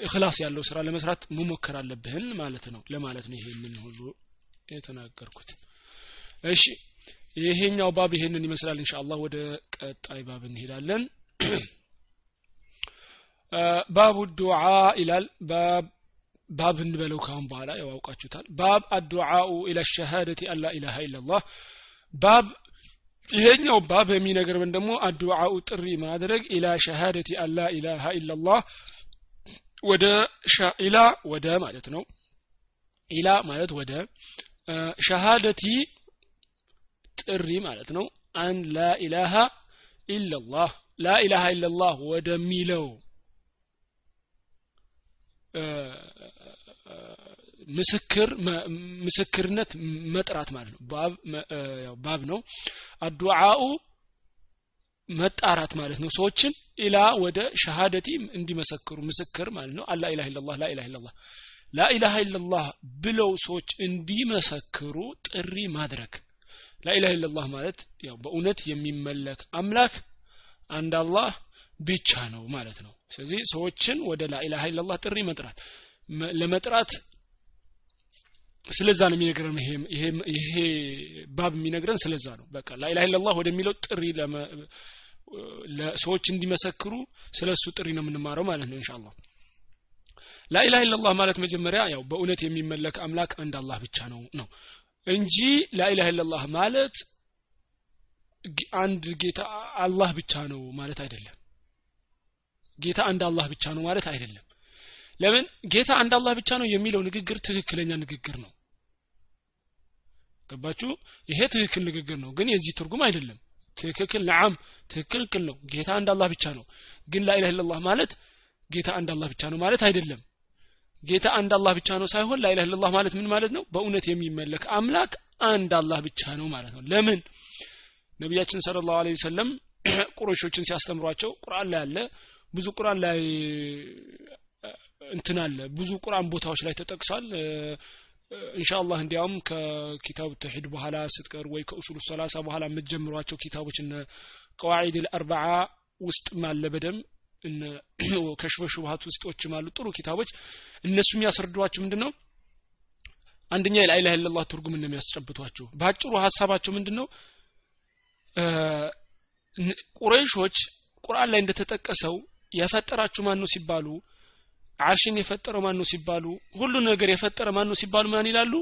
እክላስ ያለው ስራ ለመስራት መሞከር አለብህን ማለት ነው ለማለት ነው ይሄንን ሁሉ የተናገርኩት። እሺ ይሄኛው ባብ ይሄንን ይመስላል ኢንሻአላህ። ወደ ቀጣይ ባብ እንሄዳለን። [clears throat] ባቡ ዱዓ ይላል። ባብ ባብ እንበለው ካሁን በኋላ ያዋውቃችሁታል ባብ አዱዓኡ ኢላ ሸሃደቲ አላ ኢላሃ ኢላላህ ባብ ይሄኛው ባብ የሚነግረን ደግሞ አዱዓኡ ጥሪ ማድረግ ኢላ ሸሃደቲ አላ ኢላሃ ኢላላህ ወደ ኢላ ወደ ማለት ነው። ኢላ ማለት ወደ ሸሃደቲ ጥሪ ማለት ነው። አን ላ ኢላሃ ኢላላህ ላ ኢላሃ ኢላላህ ወደሚለው ምስክር ምስክርነት መጥራት ማለት ነው። ባብ ነው። አዱዓኡ መጣራት ማለት ነው። ሰዎችን ኢላ ወደ ሸሃደቲ እንዲመሰክሩ ምስክር ማለት ነው። አላ ኢላha ኢላላህ ላ ኢላha ኢላላህ ላ ኢላha ኢላላህ ብለው ሰዎች እንዲመሰክሩ ጥሪ ማድረግ። ላ ኢላha ኢላላህ ማለት ያው በእውነት የሚመለክ አምላክ አንድ አላህ ብቻ ነው ማለት ነው። ስለዚህ ሰዎችን ወደ ላ ኢላha ኢላላህ ጥሪ መጥራት። ለመጥራት ስለዛ ነው የሚነግረን ይሄ ባብ የሚነግረን ስለዛ ነው። በቃ ላኢላha ኢላላህ ወደሚለው ጥሪ ለሰዎች እንዲመሰክሩ ስለ እሱ ጥሪ ነው የምንማረው ማለት ነው ኢንሻአላህ። ላኢላha ኢላላህ ማለት መጀመሪያ ያው በእውነት የሚመለክ አምላክ አንድ አላህ ብቻ ነው ነው እንጂ ላኢላha ኢላላህ ማለት አንድ ጌታ አላህ ብቻ ነው ማለት አይደለም። ጌታ አንድ አላህ ብቻ ነው ማለት አይደለም። ለምን? ጌታ አንድ አላህ ብቻ ነው የሚለው ንግግር ትክክለኛ ንግግር ነው ገባችሁ? ይሄ ትክክል ንግግር ነው። ግን የዚህ ትርጉም አይደለም። ትክክል ነዓም ትክክል ነው። ጌታ አንድ አላህ ብቻ ነው። ግን ላኢላህ ኢላላህ ማለት ጌታ አንድ አላህ ብቻ ነው ማለት አይደለም። ጌታ አንድ አላህ ብቻ ነው ሳይሆን ላኢላህ ኢላላህ ማለት ምን ማለት ነው? በእውነት የሚመለክ አምላክ አንድ አላህ ብቻ ነው ማለት ነው። ለምን? ነቢያችን ሰለላሁ ዐለይሂ ወሰለም [clears throat] ቁረሾችን ሲያስተምሯቸው ቁርአን ላይ አለ ብዙ ቁርአን ላይ እንትን አለ ብዙ ቁርአን ቦታዎች ላይ ተጠቅሷል ኢንሻአላህ እንዲያውም ከኪታብ ተሂድ በኋላ ስትቀር ወይ ከኡሱሉ ሰላሳ በኋላ የምትጀምሯቸው ኪታቦች እነ ቀዋዒድ አልአርበዓ ውስጥ ማለ በደም እነ [clears throat] ከሽፈ ሹብሃት ውስጦችም አሉ። ጥሩ ኪታቦች። እነሱ የሚያስረዷቸው ምንድን ነው አንደኛ የላኢላha ኢላላህ ትርጉም ነው የሚያስጨብቷቸው በአጭሩ ሀሳባቸው ምንድን ነው ቁረይሾች ቁርአን ላይ እንደተጠቀሰው የፈጠራችሁ ማን ነው ሲባሉ አርሽን የፈጠረው ማን ነው ሲባሉ ሁሉ ነገር የፈጠረ ማን ነው ሲባሉ ማን ይላሉ?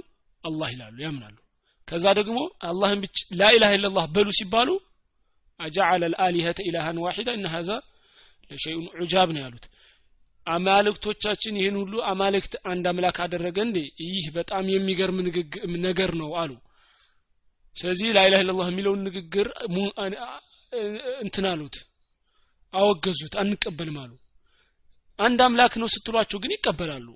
አላህ ይላሉ ያምናሉ። ከዛ ደግሞ አላህን ብቻ ላኢላሃ ኢላላህ በሉ ሲባሉ አጀዐለ ልአሊሀተ ኢላሃን ዋሂዳ እነ ሀዛ ለሸይኡን ዑጃብ ነው ያሉት። አማልክቶቻችን ይህን ሁሉ አማልክት አንድ አምላክ አደረገ እንዴ? ይህ በጣም የሚገርም ነገር ነው አሉ። ስለዚህ ላኢላሃ ኢላላህ የሚለውን ንግግር እንትን አሉት አወገዙት አንቀበልም አሉ አንድ አምላክ ነው ስትሏቸው ግን ይቀበላሉ።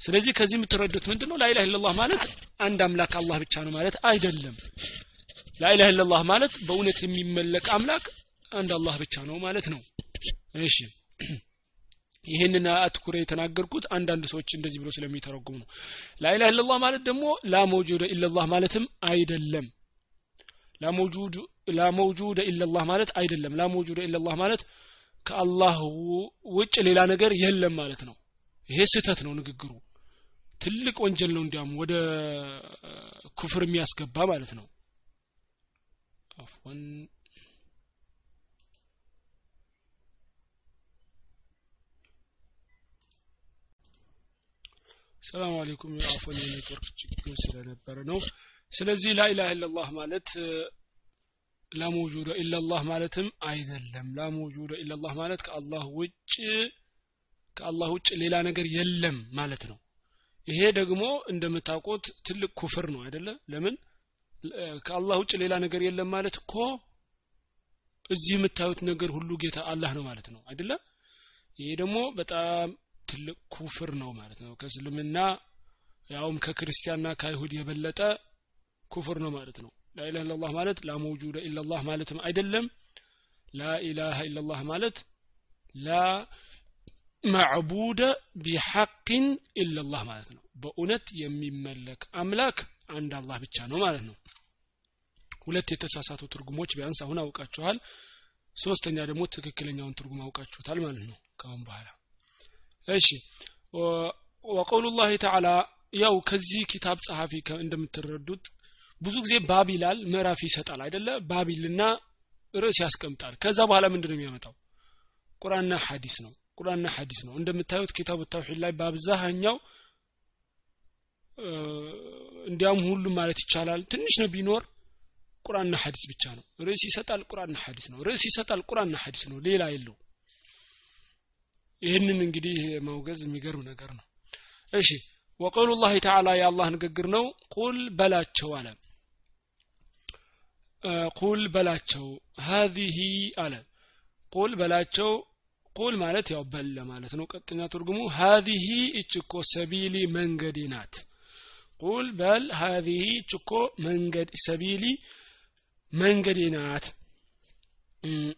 ስለዚህ ከዚህ የምትረዱት ምንድን ነው ላኢላህ ኢላላህ ማለት አንድ አምላክ አላህ ብቻ ነው ማለት አይደለም። ላኢላህ ኢላላህ ማለት በእውነት የሚመለክ አምላክ አንድ አላህ ብቻ ነው ማለት ነው። እሺ። ይህንን አትኩረ የተናገርኩት አንዳንድ ሰዎች እንደዚህ ብሎ ስለሚተረጉሙ ነው። ላኢላህ ኢላላህ ማለት ደግሞ ላ መውጁደ ኢላላህ ማለትም አይደለም። ላ መውጁደ ኢላላህ ማለት አይደለም። ላ መውጁደ ኢላላህ ማለት ከአላህ ውጭ ሌላ ነገር የለም ማለት ነው። ይሄ ስህተት ነው ንግግሩ። ትልቅ ወንጀል ነው እንዲያም ወደ ኩፍር የሚያስገባ ማለት ነው። አፍወን ሰላም አለይኩም። የአፎን የኔትወርክ ችግር ስለነበረ ነው። ስለዚህ ላኢላህ ኢላላህ ማለት ላመውጁደ ኢላላህ ማለትም አይደለም ላመውጁደ ኢላላህ ማለት ከአላህ ውጭ ከአላህ ውጭ ሌላ ነገር የለም ማለት ነው ይሄ ደግሞ እንደምታውቁት ትልቅ ኩፍር ነው አይደለ ለምን ከአላህ ውጭ ሌላ ነገር የለም ማለት እኮ እዚህ የምታዩት ነገር ሁሉ ጌታ አላህ ነው ማለት ነው አይደለ ይሄ ደግሞ በጣም ትልቅ ኩፍር ነው ማለት ነው ከእስልምና ያውም ከክርስቲያንና ከአይሁድ የበለጠ ኩፍር ነው ማለት ነው ላኢላህ ኢላላህ ማለት ላ መውጁደ ኢላላህ ማለትም አይደለም። ላኢላሃ ኢላላህ ማለት ላ ማዕቡደ ቢሐቅን ኢላላህ ማለት ነው። በእውነት የሚመለክ አምላክ አንድ አላህ ብቻ ነው ማለት ነው። ሁለት የተሳሳቱ ትርጉሞች ቢያንስ አሁን አውቃችኋል። ሶስተኛ ደግሞ ትክክለኛውን ትርጉም አውቃችሁታል ማለት ነው ካሁን በኋላ። እሺ። ወቀውሉ ላህ ተዓላ ያው ከዚህ ኪታብ ጸሐፊ እንደምትረዱት ብዙ ጊዜ ባብ ይላል ምዕራፍ ይሰጣል አይደለ? ባቢልና ርዕስ ያስቀምጣል። ከዛ በኋላ ምንድን ነው የሚያመጣው? ቁርአንና ሐዲስ ነው። ቁርአንና ሐዲስ ነው። እንደምታዩት ኪታቡ ተውሂድ ላይ በአብዛኛው እንዲያውም ሁሉም ማለት ይቻላል ትንሽ ነው ቢኖር ቁርአንና ሐዲስ ብቻ ነው። ርዕስ ይሰጣል ቁርአንና ሐዲስ ነው። ርዕስ ይሰጣል ቁርአንና ሐዲስ ነው። ሌላ የለው ይህንን እንግዲህ ማውገዝ የሚገርም ነገር ነው። እሺ ወቀውሉ ላህ ተዓላ የአላህ ንግግር ነው። ቁል በላቸው አለ ቁል በላቸው ሀዚህ አለ ቁል በላቸው ቁል ማለት ያው በለ ማለት ነው ቀጥኛ ትርጉሙ ሀዚህ እችኮ ሰቢሊ መንገዴ ናት ቁል በል ሀዚህ እችኮ መንገድ ሰቢሊ መንገዴ ናት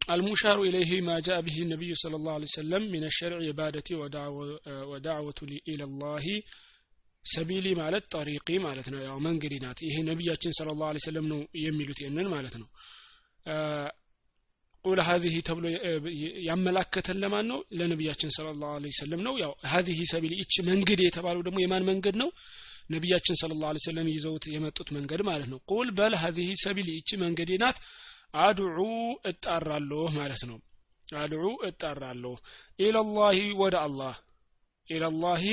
المشار إليه ما جاء به النبي صلى الله عليه وسلم من الشرع عبادة ودعوة إلى الله ሰቢሊ ማለት ጠሪቂ ማለት ነው። ያው መንገድ ናት። ይሄ ነቢያችን ስለ ላሁ ሰለም ነው የሚሉት ይንን ማለት ነው። ቁል ሀዚህ ተብሎ ያመላከተን ለማን ነው? ለነቢያችን ስለ ላሁ ሰለም ነው። ያው ሀዚህ ሰቢሊ ይች መንገድ የተባለው ደግሞ የማን መንገድ ነው? ነቢያችን ስለ ላሁ ሰለም ይዘውት የመጡት መንገድ ማለት ነው። ቁል በል ሀዚህ ሰቢሊ ይች መንገዴ ናት። አድዑ እጣራለሁ ማለት ነው። አድዑ እጣራለሁ ኢለላሂ ወደ አላህ። ኢለላሂ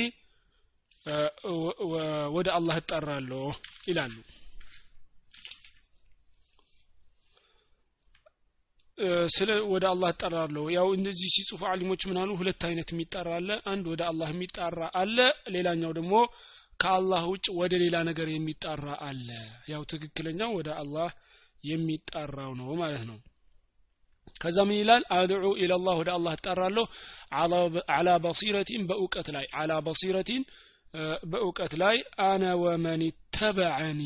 ወደ አላህ እጠራለሁ ይላሉ። ስለ ወደ አላህ እጠራለሁ። ያው እነዚህ ሲጽፉ አሊሞች ምን አሉ? ሁለት አይነት የሚጠራ አለ። አንድ ወደ አላህ የሚጣራ አለ። ሌላኛው ደግሞ ከአላህ ውጭ ወደ ሌላ ነገር የሚጣራ አለ። ያው ትክክለኛው ወደ አላህ የሚጣራው ነው ማለት ነው። ከዛ ምን ይላል? አድዑ ኢለላህ ወደ አላህ እጠራለሁ። አላ በሲረቲን በእውቀት ላይ አላ በሲረቲን በእውቀት ላይ አነ ወመን ተበዐኒ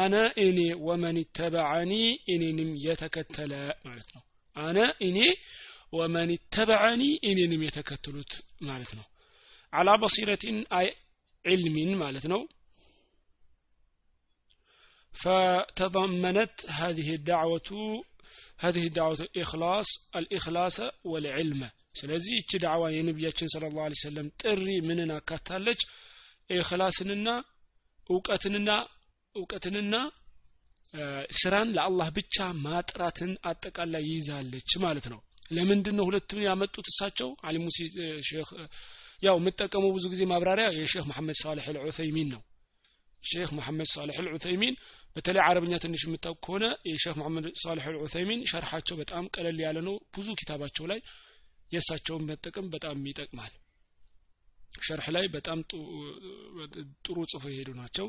አነ እኔ ወመን ተበዐኒ እኔንም የተከተለ ማለት ነው አነ እኔ ወመን ተበዐኒ እኔንም የተከተሉት ማለት ነው አላ በሲረቲን አይ ዒልሚን ማለት ነው فتضمنت هذه الدعوة هذه الدعوة الإخلاص الإخلاص والعلم ስለዚህ እቺ ዳዕዋ የነቢያችን ስለ ላሁ ሰለም ጥሪ ምንን አካታለች ኢክላስንና እውቀትንና እውቀትንና ስራን ለአላህ ብቻ ማጥራትን አጠቃላይ ይይዛለች ማለት ነው። ለምንድን ነው ሁለቱን ያመጡት እሳቸው? አሊሙ ሼክ ያው የምጠቀመው ብዙ ጊዜ ማብራሪያ የሼክ መሐመድ ሳሌሕ አልዑሰይሚን ነው። ሼክ መሐመድ ሳሌሕ አልዑሰይሚን በተለይ አረብኛ ትንሽ የምታውቅ ከሆነ የሼክ መሐመድ ሳሌሕ አልዑሰይሚን ሸርሓቸው በጣም ቀለል ያለ ነው። ብዙ ኪታባቸው ላይ የእሳቸውን መጠቀም በጣም ይጠቅማል ሸርሕ ላይ በጣም ጥሩ ጽፎ የሄዱ ናቸው።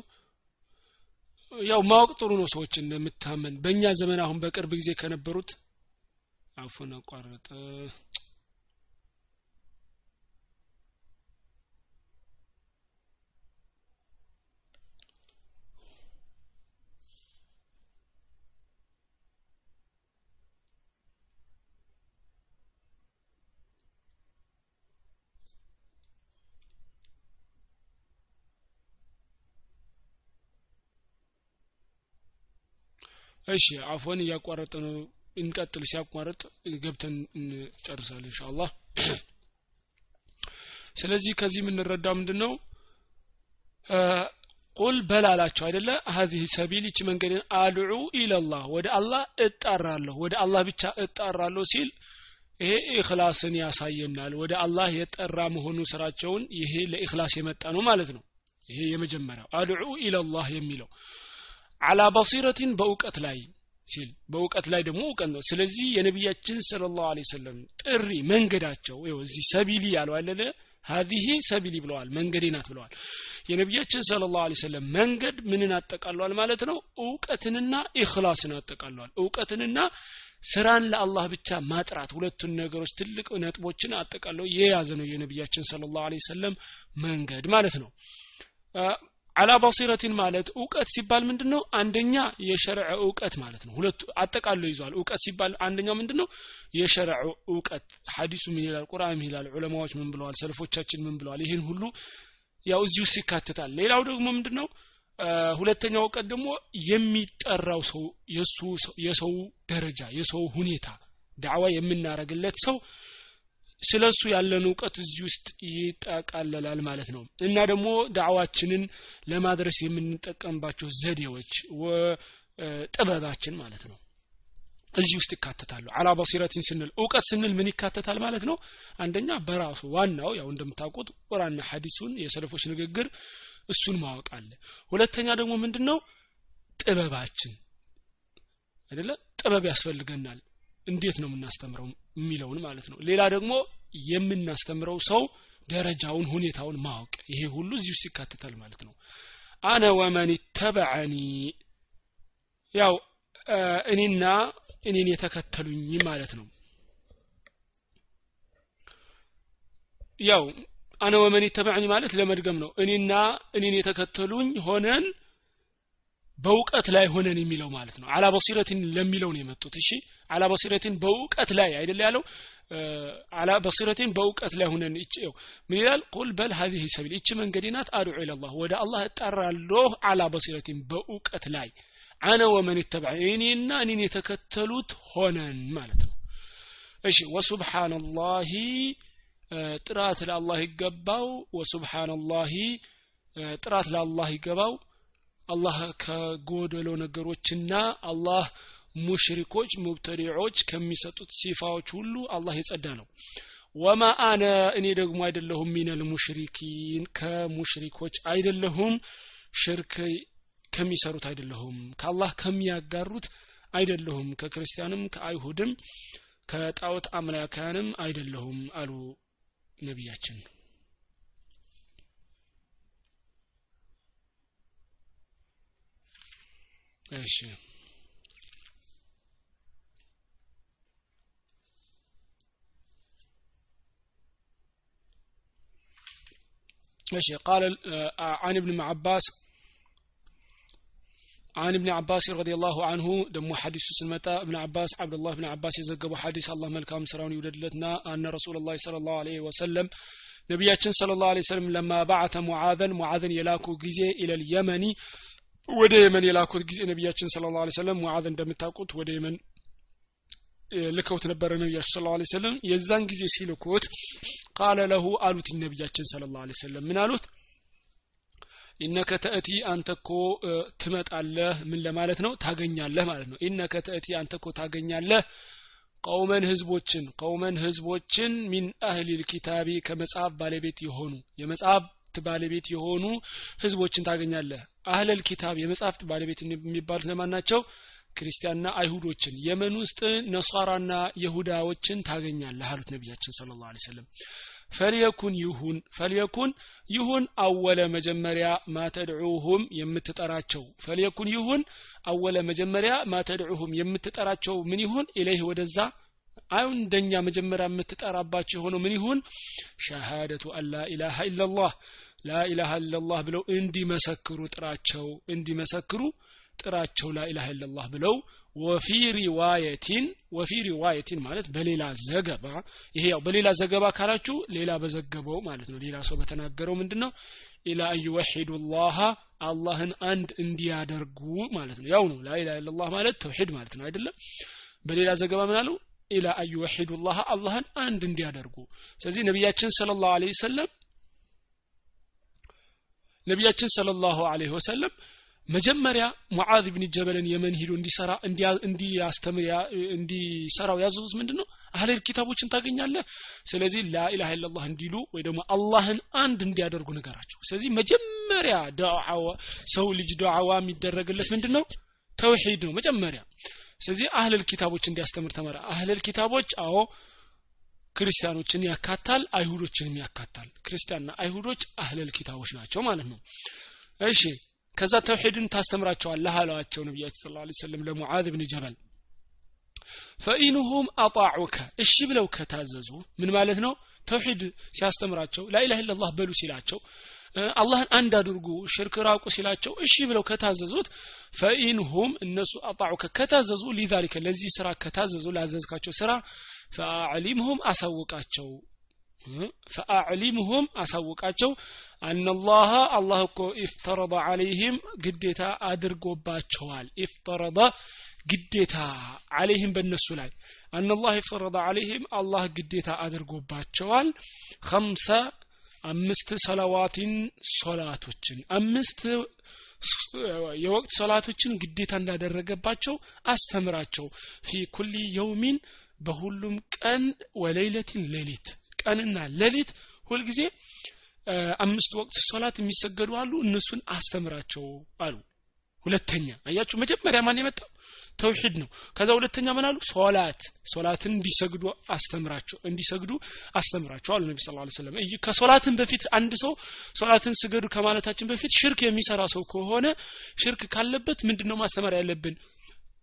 ያው ማወቅ ጥሩ ነው ሰዎች እንደምታመን። በእኛ ዘመን አሁን በቅርብ ጊዜ ከነበሩት አፉን አቋረጠ እሺ አፎን እያቋረጠ ነው። እንቀጥል። ሲያቋርጥ ገብተን እንጨርሳለን ኢንሻአላህ። ስለዚህ ከዚህ የምንረዳው ምንድን ነው ቁል በል አላቸው አይደለ? ሀዚህ ሰቢል ይቺ መንገድን አድዑ ኢለላህ ወደ አላህ እጣራለሁ ወደ አላህ ብቻ እጣራለሁ ሲል ይሄ ኢክላስን ያሳየናል። ወደ አላህ የጠራ መሆኑ ስራቸውን ይሄ ለኢክላስ የመጣ ነው ማለት ነው። ይሄ የመጀመሪያው አድዑ ኢለላህ የሚለው አላ በሲረቲን በእውቀት ላይ ሲል በእውቀት ላይ ደግሞ እውቀት ነው። ስለዚህ የነቢያችን ስለ ላሁ ሰለም ጥሪ መንገዳቸው እዚህ ሰቢሊ ያለው ሀዚህ ሰቢሊ ብለዋል መንገዴ ናት ብለዋል። የነቢያችን ስለ ላሁ ሰለም መንገድ ምንን አጠቃሏል ማለት ነው? እውቀትንና ኢክላስን አጠቃሏል። እውቀትንና ስራን ለአላህ ብቻ ማጥራት ሁለቱን ነገሮች ትልቅ ነጥቦችን አጠቃለው የያዘ ነው የነቢያችን ስለ ላሁ ሰለም መንገድ ማለት ነው አላ ባሲረቲን ማለት እውቀት ሲባል ምንድን ነው አንደኛ የሸርዕ እውቀት ማለት ነው። ሁለቱ አጠቃሎ ይዟል። እውቀት ሲባል አንደኛው ምንድን ነው የሸርዕ እውቀት። ሀዲሱ ምን ይላል? ቁርአን ምን ይላል? ዑለማዎች ምን ብለዋል? ሰልፎቻችን ምን ብለዋል? ይህን ሁሉ ያው እዚህ ውስጥ ይካተታል ሌላው ደግሞ ምንድን ነው ሁለተኛው እውቀት ደግሞ የሚጠራው ሰው የሱ የሰው ደረጃ የሰው ሁኔታ ዳዕዋ የምናረግለት ሰው ስለ እሱ ያለን እውቀት እዚህ ውስጥ ይጠቃለላል ማለት ነው። እና ደግሞ ዳዕዋችንን ለማድረስ የምንጠቀምባቸው ዘዴዎች ጥበባችን ማለት ነው። እዚህ ውስጥ ይካተታሉ። አላ በሲረቲን ስንል እውቀት ስንል ምን ይካተታል ማለት ነው? አንደኛ በራሱ ዋናው ያው እንደምታውቁት ቁርአንና ሐዲሱን የሰለፎች ንግግር እሱን ማወቅ አለ። ሁለተኛ ደግሞ ምንድን ነው ጥበባችን አይደለ? ጥበብ ያስፈልገናል እንዴት ነው የምናስተምረው የሚለውን ማለት ነው። ሌላ ደግሞ የምናስተምረው ሰው ደረጃውን ሁኔታውን ማወቅ ይሄ ሁሉ ውስጥ ይካተታል ማለት ነው። አነ ወመን ተበዐኒ ያው እኔና እኔን የተከተሉኝ ማለት ነው። ያው አነ ወመን ተበዐኒ ማለት ለመድገም ነው። እኔና እኔን የተከተሉኝ ሆነን በእውቀት ላይ ሆነን የሚለው ማለት ነው። አላ በሲረትን ለሚለው ነው የመጡት። እሺ አላ በሲረትን በእውቀት ላይ አይደል ያለው? አላ በሲረትን በእውቀት ላይ ሆነን ምን ይላል? ቁል በል ሀዚህ ሰቢል ይቺ መንገዴ ናት አድዑ ኢለላህ ወደ አላህ እጣራለሁ አላ በሲረትን በእውቀት ላይ። አነ ወመን ተበዐ እኔና እኔን የተከተሉት ሆነን ማለት ነው። እሺ ወሱብሓንላሂ ጥራት ለአላህ ይገባው ወሱብሓንላሂ ጥራት ለአላህ ይገባው አላህ ከጎደሎ ነገሮችና አላህ ሙሽሪኮች ሙብተዲዖች ከሚሰጡት ሲፋዎች ሁሉ አላህ የጸዳ ነው። ወማ አነ እኔ ደግሞ አይደለሁም ሚነል ሙሽሪኪን ከሙሽሪኮች አይደለሁም ሽርክ ከሚሰሩት አይደለሁም ከአላህ ከሚያጋሩት አይደለሁም ከክርስቲያንም ከአይሁድም ከጣዖት አምላካያንም አይደለሁም አሉ ነቢያችን እሺ ماشي قال عن ابن عباس عن ابن عباس رضي الله عنه دم حديث سلمتا ابن عباس عبد الله بن عباس يزقب حديث الله ملكام سراون يودلتنا أن رسول الله صلى الله عليه وسلم ነቢያችን ስለ ላሁ ሰለም ለማ ባዓተ ሙዓዘን ሙዓዘን የላኩ ጊዜ ኢለል የመኒ ወደ የመን የላኩት ጊዜ ነቢያችን ስለ ላ ሰለም ሙዓዝ እንደምታውቁት ወደ የመን ልከውት ነበረ ነቢያችን ስለ ላ ሰለም የዛን ጊዜ ሲልኩት ቃለ ለሁ አሉት ነቢያችን ስለ ላ ሰለም ምን አሉት? ኢነከ ተእቲ አንተ እኮ ትመጣለህ። ምን ለማለት ነው? ታገኛለህ ማለት ነው። ኢነከ ተእቲ አንተ ታገኛለህ። ቀውመን ህዝቦችን ቀውመን ህዝቦችን ሚን አህሊል ኪታቢ ከመጽሐፍ ባለቤት የሆኑ የመጽሐፍት ባለቤት የሆኑ ህዝቦችን ታገኛለህ። አህለል ኪታብ የመጽሐፍት ባለቤት የሚባሉት ለማን ናቸው? ክርስቲያንና አይሁዶችን። የመን ውስጥ ነሷራና የሁዳዎችን ታገኛለህ አሉት ነቢያችን ስለ ላ ሰለም ፈልየኩን ይሁን ፈልየኩን ይሁን አወለ መጀመሪያ ማተድዑሁም የምትጠራቸው። ፈልየኩን ይሁን أول መጀመሪያ ما تدعوهم የምትጠራቸው ምን ይሁን? إليه ወደዛ አሁን እንደኛ መጀመሪያ የምትጠራባቸው የሆነው ምን ይሁን? ሸሃደቱ አን ላኢላሃ ኢላላህ ላኢላሃ ኢላላህ ብለው እንዲመሰክሩ ጥራቸው እንዲመሰክሩ ጥራቸው لا إله إلا الله ብለው وفي رواية وفي رواية ማለት በሌላ ዘገባ። ይሄ ያው በሌላ ዘገባ ካላችሁ ሌላ በዘገበው ማለት ነው። ሌላ ሰው በተናገረው ምንድን ነው إلى أن يوحدوا الله አላህን አንድ እንዲያደርጉ ማለት ነው። ያው ነው لا إله إلا الله ማለት ተውሂድ ማለት ነው አይደለም? በሌላ ዘገባ ምን አለው إلى أن يوحدوا الله አላህን አንድ እንዲያደርጉ። ስለዚህ ነቢያችን صلى الله عليه وسلم ነቢያችን صلى الله عليه وسلم መጀመሪያ ሙዓዝ ብን ጀበልን የመን ሂዶ እንዲሰራ እንዲያስተምር እንዲሰራው ያዘዙት ምንድን ነው አህለል ኪታቦችን ታገኛለህ? ስለዚህ ላኢላሃ ኢላላህ እንዲሉ ወይ ደግሞ አላህን አንድ እንዲያደርጉ ነገራቸው ስለዚህ መጀመሪያ ሰው ልጅ ዱዓዋ የሚደረግለት ምንድን ነው ተውሂድ ነው መጀመሪያ ስለዚህ አህለል ኪታቦች እንዲያስተምር ተመራ አህለል ኪታቦች አዎ ክርስቲያኖችን ያካታል አይሁዶችንም ያካታል። ክርስቲያንና አይሁዶች አህለል ኪታቦች ናቸው ማለት ነው። እሺ ከዛ ተውሂድን ታስተምራቸዋለህ አለዋቸው ነቢያችን ስለ ላ ሰለም ለሙዓዝ ብን ጀበል። ፈኢንሁም አጣዑከ እሺ ብለው ከታዘዙ ምን ማለት ነው? ተውሂድ ሲያስተምራቸው ላኢላህ ኢላላህ በሉ ሲላቸው አላህን አንድ አድርጉ ሽርክ ራቁ ሲላቸው እሺ ብለው ከታዘዙት ፈኢንሁም እነሱ አጣዑከ ከታዘዙ ሊዛሊከ ለዚህ ስራ ከታዘዙ ላዘዝካቸው ስራ ፈአዕሊምሁም አሳውቃቸው። ፈአዕሊምሁም አሳውቃቸው አነላሀ አላህ እኮ ኢፍተረض አለይህም ግዴታ አድርጎባቸዋል። ኢፍተረض ግዴታ አለይህም በእነሱ ላይ። አነላህ ኢፍተረض አለይህም አላህ ግዴታ አድርጎባቸዋል። ከምሰ አምስት ሰለዋቲን ሶላቶችን አምስት የወቅት ሶላቶችን ግዴታ እንዳደረገባቸው አስተምራቸው። ፊ ኩሊ የውሚን በሁሉም ቀን ወሌይለትን ሌሊት ቀንና ሌሊት ሁልጊዜ አምስት ወቅት ሶላት የሚሰገዱ አሉ። እነሱን አስተምራቸው አሉ። ሁለተኛ አያችሁ መጀመሪያ ማን የመጣው ተውሂድ ነው። ከዛ ሁለተኛ ምን አሉ? ሶላት ሶላትን እንዲሰግዱ አስተምራቸው እንዲሰግዱ አስተምራቸው አሉ ነቢ ስ ሰለም ከሶላትን በፊት አንድ ሰው ሶላትን ስገዱ ከማለታችን በፊት ሽርክ የሚሰራ ሰው ከሆነ ሽርክ ካለበት ምንድን ነው ማስተማር ያለብን?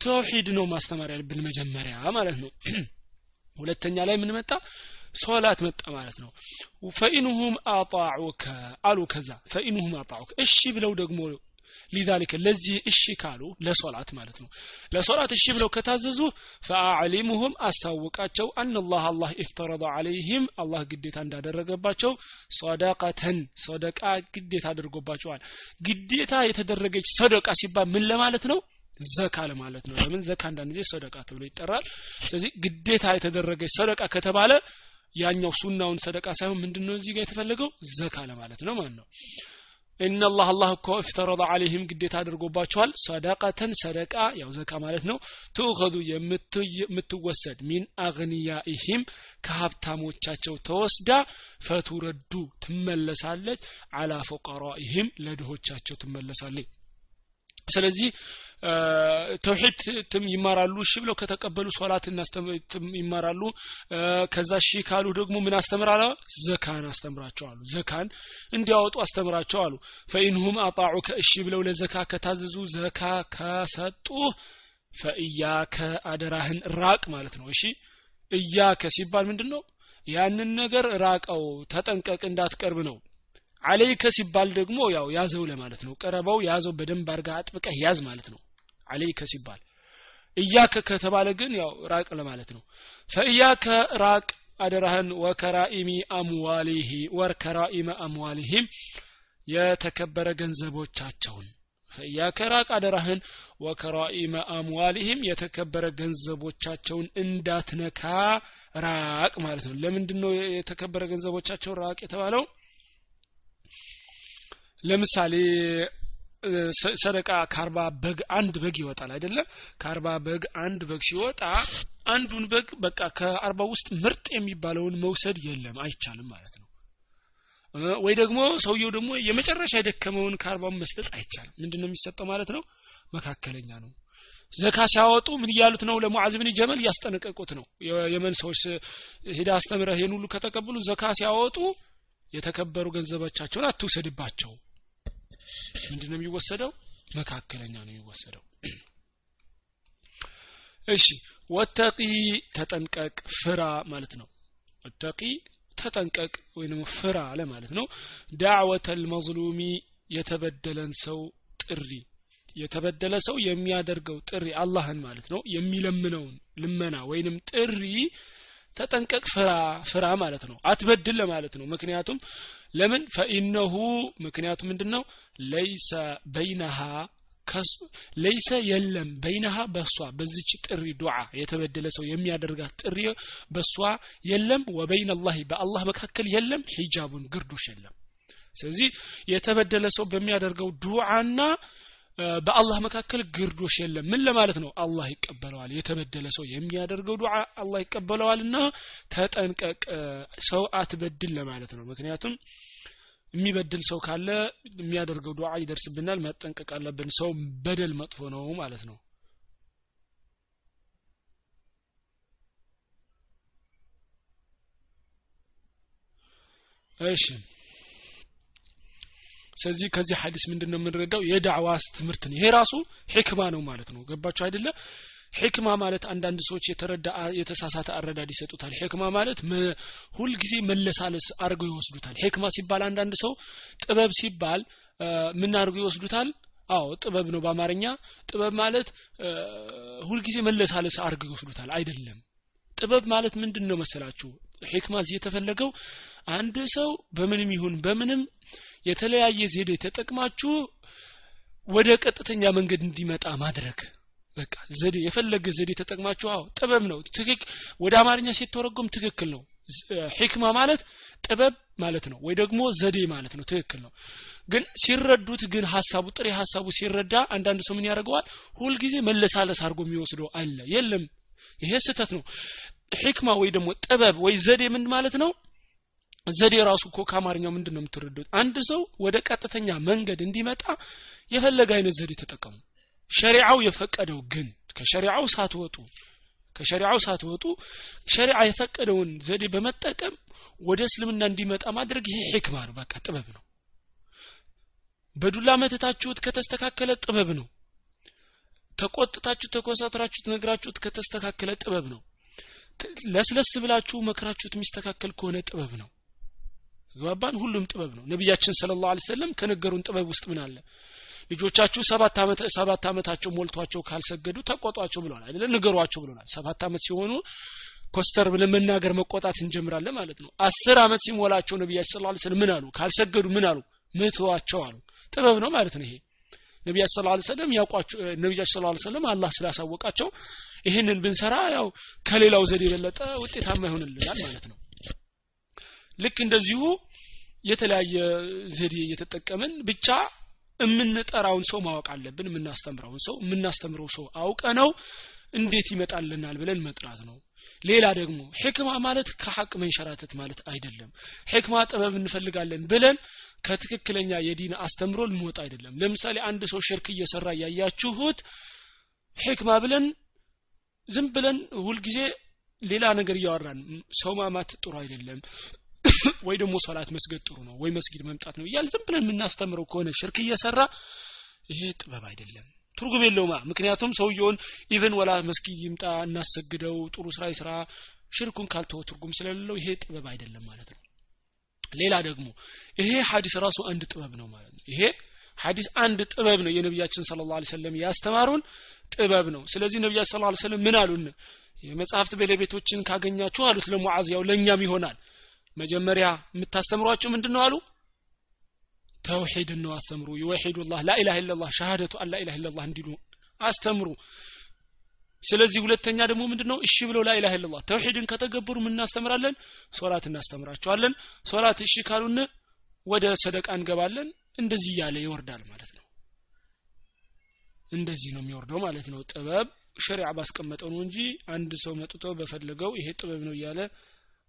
ተውሂድ ነው ማስተማር ያለብን መጀመሪያ ማለት ነው። [clears throat] ሁለተኛ ላይ ምን መጣ? ሶላት መጣ ማለት ነው። ፈኢንሁም አጣዑከ አሉ ከዛ ፈኢንሁም አጣዑከ። እሺ ብለው ደግሞ ሊዛሊከ ለዚህ እሺ ካሉ ለሶላት ማለት ነው። ለሶላት እሺ ብለው ከታዘዙ ፈአዕሊሙሁም አስታውቃቸው አናላህ አላህ ኢፍተረض አለይህም አላህ ግዴታ እንዳደረገባቸው ሶደቀተን ሶደቃ ግዴታ አድርጎባቸዋል። ግዴታ የተደረገች ሰደቃ ሲባል ምን ለማለት ነው? ዘካ ለማለት ነው። ለምን? ዘካ አንዳንድ ጊዜ ሰደቃ ተብሎ ይጠራል። ስለዚህ ግዴታ የተደረገች ሰደቃ ከተባለ ያኛው ሱናውን ሰደቃ ሳይሆን ምንድነው እዚህ ጋር የተፈለገው? ዘካ ለማለት ነው ማለት ነው ኢነላህ አላህ እኮ እፍተረض አለይህም ግዴታ አድርጎባቸዋል ሰደቀተን ሰደቃ ያው ዘካ ማለት ነው ትኡኸዙ የምትወሰድ ሚን አግንያኢህም ከሀብታሞቻቸው ተወስዳ ፈቱረዱ ትመለሳለች አላ ፉቀራኢህም ለድሆቻቸው ትመለሳለች ስለዚህ ተውሂድ ይማራሉ። እሺ ብለው ከተቀበሉ ሶላት ይማራሉ። ከዛ እሺ ካሉ ደግሞ ምን አስተምራለ? ዘካን አስተምራቸዋሉ ዘካን እንዲያወጡ አስተምራቸው አሉ ፈኢንሁም አጣዑ ከእሺ ብለው ለዘካ ከታዘዙ ዘካ ከሰጡ ፈእያከ አደራህን ራቅ ማለት ነው። እሺ እያከ ሲባል ምንድን ነው ያንን ነገር ራቀው ተጠንቀቅ እንዳትቀርብ ነው። አለይከ ሲባል ደግሞ ያው ያዘው ለማለት ነው። ቀረበው ያዘው በደንብ አርጋ አጥብቀህ ያዝ ማለት ነው አለይከ ሲባል። እያከ ከተባለ ግን ያው ራቅ ለማለት ነው። ፈእያከ ራቅ አደራህን ወከራኢሚ አምዋሊሂ ወርከራኢመ አምዋሊሂም የተከበረ ገንዘቦቻቸውን። ፈኢያከ ራቅ አደራህን ወከራኢመ አምዋሊህም የተከበረ ገንዘቦቻቸውን እንዳትነካ ራቅ ማለት ነው። ለምንድን ነው የተከበረ ገንዘቦቻቸውን ራቅ የተባለው? ለምሳሌ ሰደቃ ከአርባ በግ አንድ በግ ይወጣል አይደለ? ከአርባ በግ አንድ በግ ሲወጣ አንዱን በግ በቃ ከአርባ ውስጥ ምርጥ የሚባለውን መውሰድ የለም አይቻልም ማለት ነው። ወይ ደግሞ ሰውየው ደግሞ የመጨረሻ የደከመውን ከአርባውን መስጠት አይቻልም። ምንድን ነው የሚሰጠው ማለት ነው? መካከለኛ ነው። ዘካ ሲያወጡ ምን እያሉት ነው? ለሙዓዝ ብን ጀመል እያስጠነቀቁት ነው። የመን ሰዎች ሄዳ አስተምረህ ይህን ሁሉ ከተቀበሉ ዘካ ሲያወጡ የተከበሩ ገንዘቦቻቸውን አትውሰድባቸው ምንድነው የሚወሰደው? መካከለኛ ነው የሚወሰደው። [clears throat] እሺ ወተቂ ተጠንቀቅ ፍራ ማለት ነው። ወተቂ ተጠንቀቅ ወይም ፍራ ማለት ነው። ዳዕወተ ልመዝሉሚ የተበደለን ሰው ጥሪ የተበደለ ሰው የሚያደርገው ጥሪ አላህን ማለት ነው። የሚለምነውን ልመና ወይንም ጥሪ ተጠንቀቅ ፍራ ፍራ ማለት ነው። አትበድል ለማለት ነው። ምክንያቱም ለምን? ፈኢነሁ ምክንያቱ ምንድን ነው ለይሰ በይነሃ ለይሰ የለም በይነሃ በሷ በዚች ጥሪ ዱዓ የተበደለ ሰው የሚያደርጋት ጥሪ በሷ የለም። ወበይን አላህ በአላህ መካከል የለም። ሂጃቡን ግርዶሽ የለም። ስለዚህ የተበደለ ሰው በሚያደርገው ዱዓና በአላህ መካከል ግርዶሽ የለም። ምን ለማለት ነው? አላህ ይቀበለዋል። የተበደለ ሰው የሚያደርገው ዱዓ አላህ ይቀበለዋልና ተጠንቀቅ። ሰው አትበድል ለማለት ነው። ምክንያቱም የሚበድል ሰው ካለ የሚያደርገው ዱዓ ይደርስብናል መጠንቀቅ አለብን። ሰው በደል መጥፎ ነው ማለት ነው። እሺ ስለዚህ ከዚህ ሀዲስ ምንድን ነው የምንረዳው? የዳዕዋ ትምህርት ነው። ይሄ ራሱ ሕክማ ነው ማለት ነው። ገባችሁ አይደለ? ሕክማ ማለት አንዳንድ ሰዎች የተረዳ የተሳሳተ አረዳድ ይሰጡታል። ሕክማ ማለት ሁልጊዜ መለሳለስ አድርገው ይወስዱታል። ሕክማ ሲባል አንዳንድ ሰው ጥበብ ሲባል ምን አድርገው ይወስዱታል? አዎ ጥበብ ነው በአማርኛ። ጥበብ ማለት ሁልጊዜ መለሳለስ አድርገው ይወስዱታል። አይደለም። ጥበብ ማለት ምንድን ነው መሰላችሁ? ሕክማ እዚህ የተፈለገው አንድ ሰው በምንም ይሁን በምንም የተለያየ ዘዴ ተጠቅማችሁ ወደ ቀጥተኛ መንገድ እንዲመጣ ማድረግ። በቃ ዘዴ የፈለገ ዘዴ ተጠቅማችሁ አዎ ጥበብ ነው። ትክክ ወደ አማርኛ ሲተረጎም ትክክል ነው። ሂክማ ማለት ጥበብ ማለት ነው። ወይ ደግሞ ዘዴ ማለት ነው። ትክክል ነው። ግን ሲረዱት ግን ሀሳቡ ጥሬ ሀሳቡ ሲረዳ አንዳንድ ሰው ምን ያደርገዋል? ሁልጊዜ መለሳለስ አድርጎ የሚወስደው አለ። የለም። ይሄ ስህተት ነው። ሂክማ ወይ ደግሞ ጥበብ ወይ ዘዴ ምን ማለት ነው ዘዴ ራሱ እኮ ከአማርኛው ምንድን ነው የምትረዱት? አንድ ሰው ወደ ቀጥተኛ መንገድ እንዲመጣ የፈለገ አይነት ዘዴ ተጠቀሙ። ሸሪዓው የፈቀደው ግን ከሸሪዓው ሳትወጡ ከሸሪዓው ሳትወጡ ሸሪዓ የፈቀደውን ዘዴ በመጠቀም ወደ እስልምና እንዲመጣ ማድረግ ይሄ ሕክማ ነው በቃ ጥበብ ነው። በዱላ መተታችሁት ከተስተካከለ ጥበብ ነው። ተቆጥታችሁ ተኮሳትራችሁት ነግራችሁት ከተስተካከለ ጥበብ ነው። ለስለስ ብላችሁ መክራችሁት የሚስተካከል ከሆነ ጥበብ ነው ግባባን ሁሉም ጥበብ ነው። ነቢያችን ስለ ላሁ ሰለም ከነገሩን ጥበብ ውስጥ ምን አለ? ልጆቻችሁ ሰባት ሰባት ዓመታቸው ሞልቷቸው ካልሰገዱ ተቆጧቸው ብለዋል አይደለ? ንገሯቸው ብለናል ሰባት ዓመት ሲሆኑ ኮስተር ብለን መናገር መቆጣት እንጀምራለን ማለት ነው። አስር ዓመት ሲሞላቸው ነቢያችን ስለ ላ ምን አሉ? ካልሰገዱ ምን አሉ? ምትዋቸው አሉ። ጥበብ ነው ማለት ነው ይሄ። ነቢያችን ስለ ላ ሰለም ያውቋቸው ነቢያችን ስለ ላ ሰለም አላህ ስላሳወቃቸው ይህንን ብንሰራ ያው ከሌላው ዘዴ የበለጠ ውጤታማ ይሆንልናል ማለት ነው ልክ እንደዚሁ የተለያየ ዘዴ እየተጠቀምን ብቻ የምንጠራውን ሰው ማወቅ አለብን የምናስተምረውን ሰው። የምናስተምረው ሰው አውቀ ነው እንዴት ይመጣልናል ብለን መጥራት ነው። ሌላ ደግሞ ሕክማ ማለት ከሐቅ መንሸራተት ማለት አይደለም። ሕክማ ጥበብ እንፈልጋለን ብለን ከትክክለኛ የዲን አስተምሮ ልንወጣ አይደለም። ለምሳሌ አንድ ሰው ሽርክ እየሰራ እያያችሁት ሕክማ ብለን ዝም ብለን ሁልጊዜ ሌላ ነገር እያወራን ሰው ማማት ጥሩ አይደለም [clears throat] ወይ ደግሞ ሶላት መስገድ ጥሩ ነው ወይ መስጊድ መምጣት ነው እያል ዝም ብለን የምናስተምረው ከሆነ ሽርክ እየሰራ ይሄ ጥበብ አይደለም። ትርጉም የለውማ ምክንያቱም ሰውየውን even ወላ መስጊድ ይምጣ እናሰግደው ጥሩ ስራ ይስራ ሽርኩን ካልተወ ትርጉም ስለሌለው ይሄ ጥበብ አይደለም ማለት ነው። ሌላ ደግሞ ይሄ ሀዲስ ራሱ አንድ ጥበብ ነው ማለት ነው። ይሄ ሀዲስ አንድ ጥበብ ነው የነቢያችን صلى الله عليه وسلم ያስተማሩን ጥበብ ነው። ስለዚህ ነቢያችን صلى الله عليه وسلم ምን አሉን? የመጽሐፍት ባለቤቶችን ካገኛችሁ አሉት ለሙዓዝ ያው ለእኛም ይሆናል መጀመሪያ የምታስተምሯቸው ምንድን ነው አሉ? ተውሂድን ነው አስተምሩ። ይወሂዱላህ ላኢላha ኢላላህ ሸሃደቱ አን ላኢላha ኢላላህ እንዲሉ አስተምሩ። ስለዚህ ሁለተኛ ደግሞ ምንድነው? እሺ ብለው ላኢላha ኢላላህ ተውሂድን ከተገበሩ ምን እናስተምራለን? ሶላት እናስተምራቸዋለን። ሶላት እሺ ካሉን ወደ ሰደቃ እንገባለን። እንደዚህ እያለ ይወርዳል ማለት ነው። እንደዚህ ነው የሚወርደው ማለት ነው። ጥበብ ሸሪዓ ባስቀመጠው ነው እንጂ አንድ ሰው መጥቶ በፈለገው ይሄ ጥበብ ነው እያለ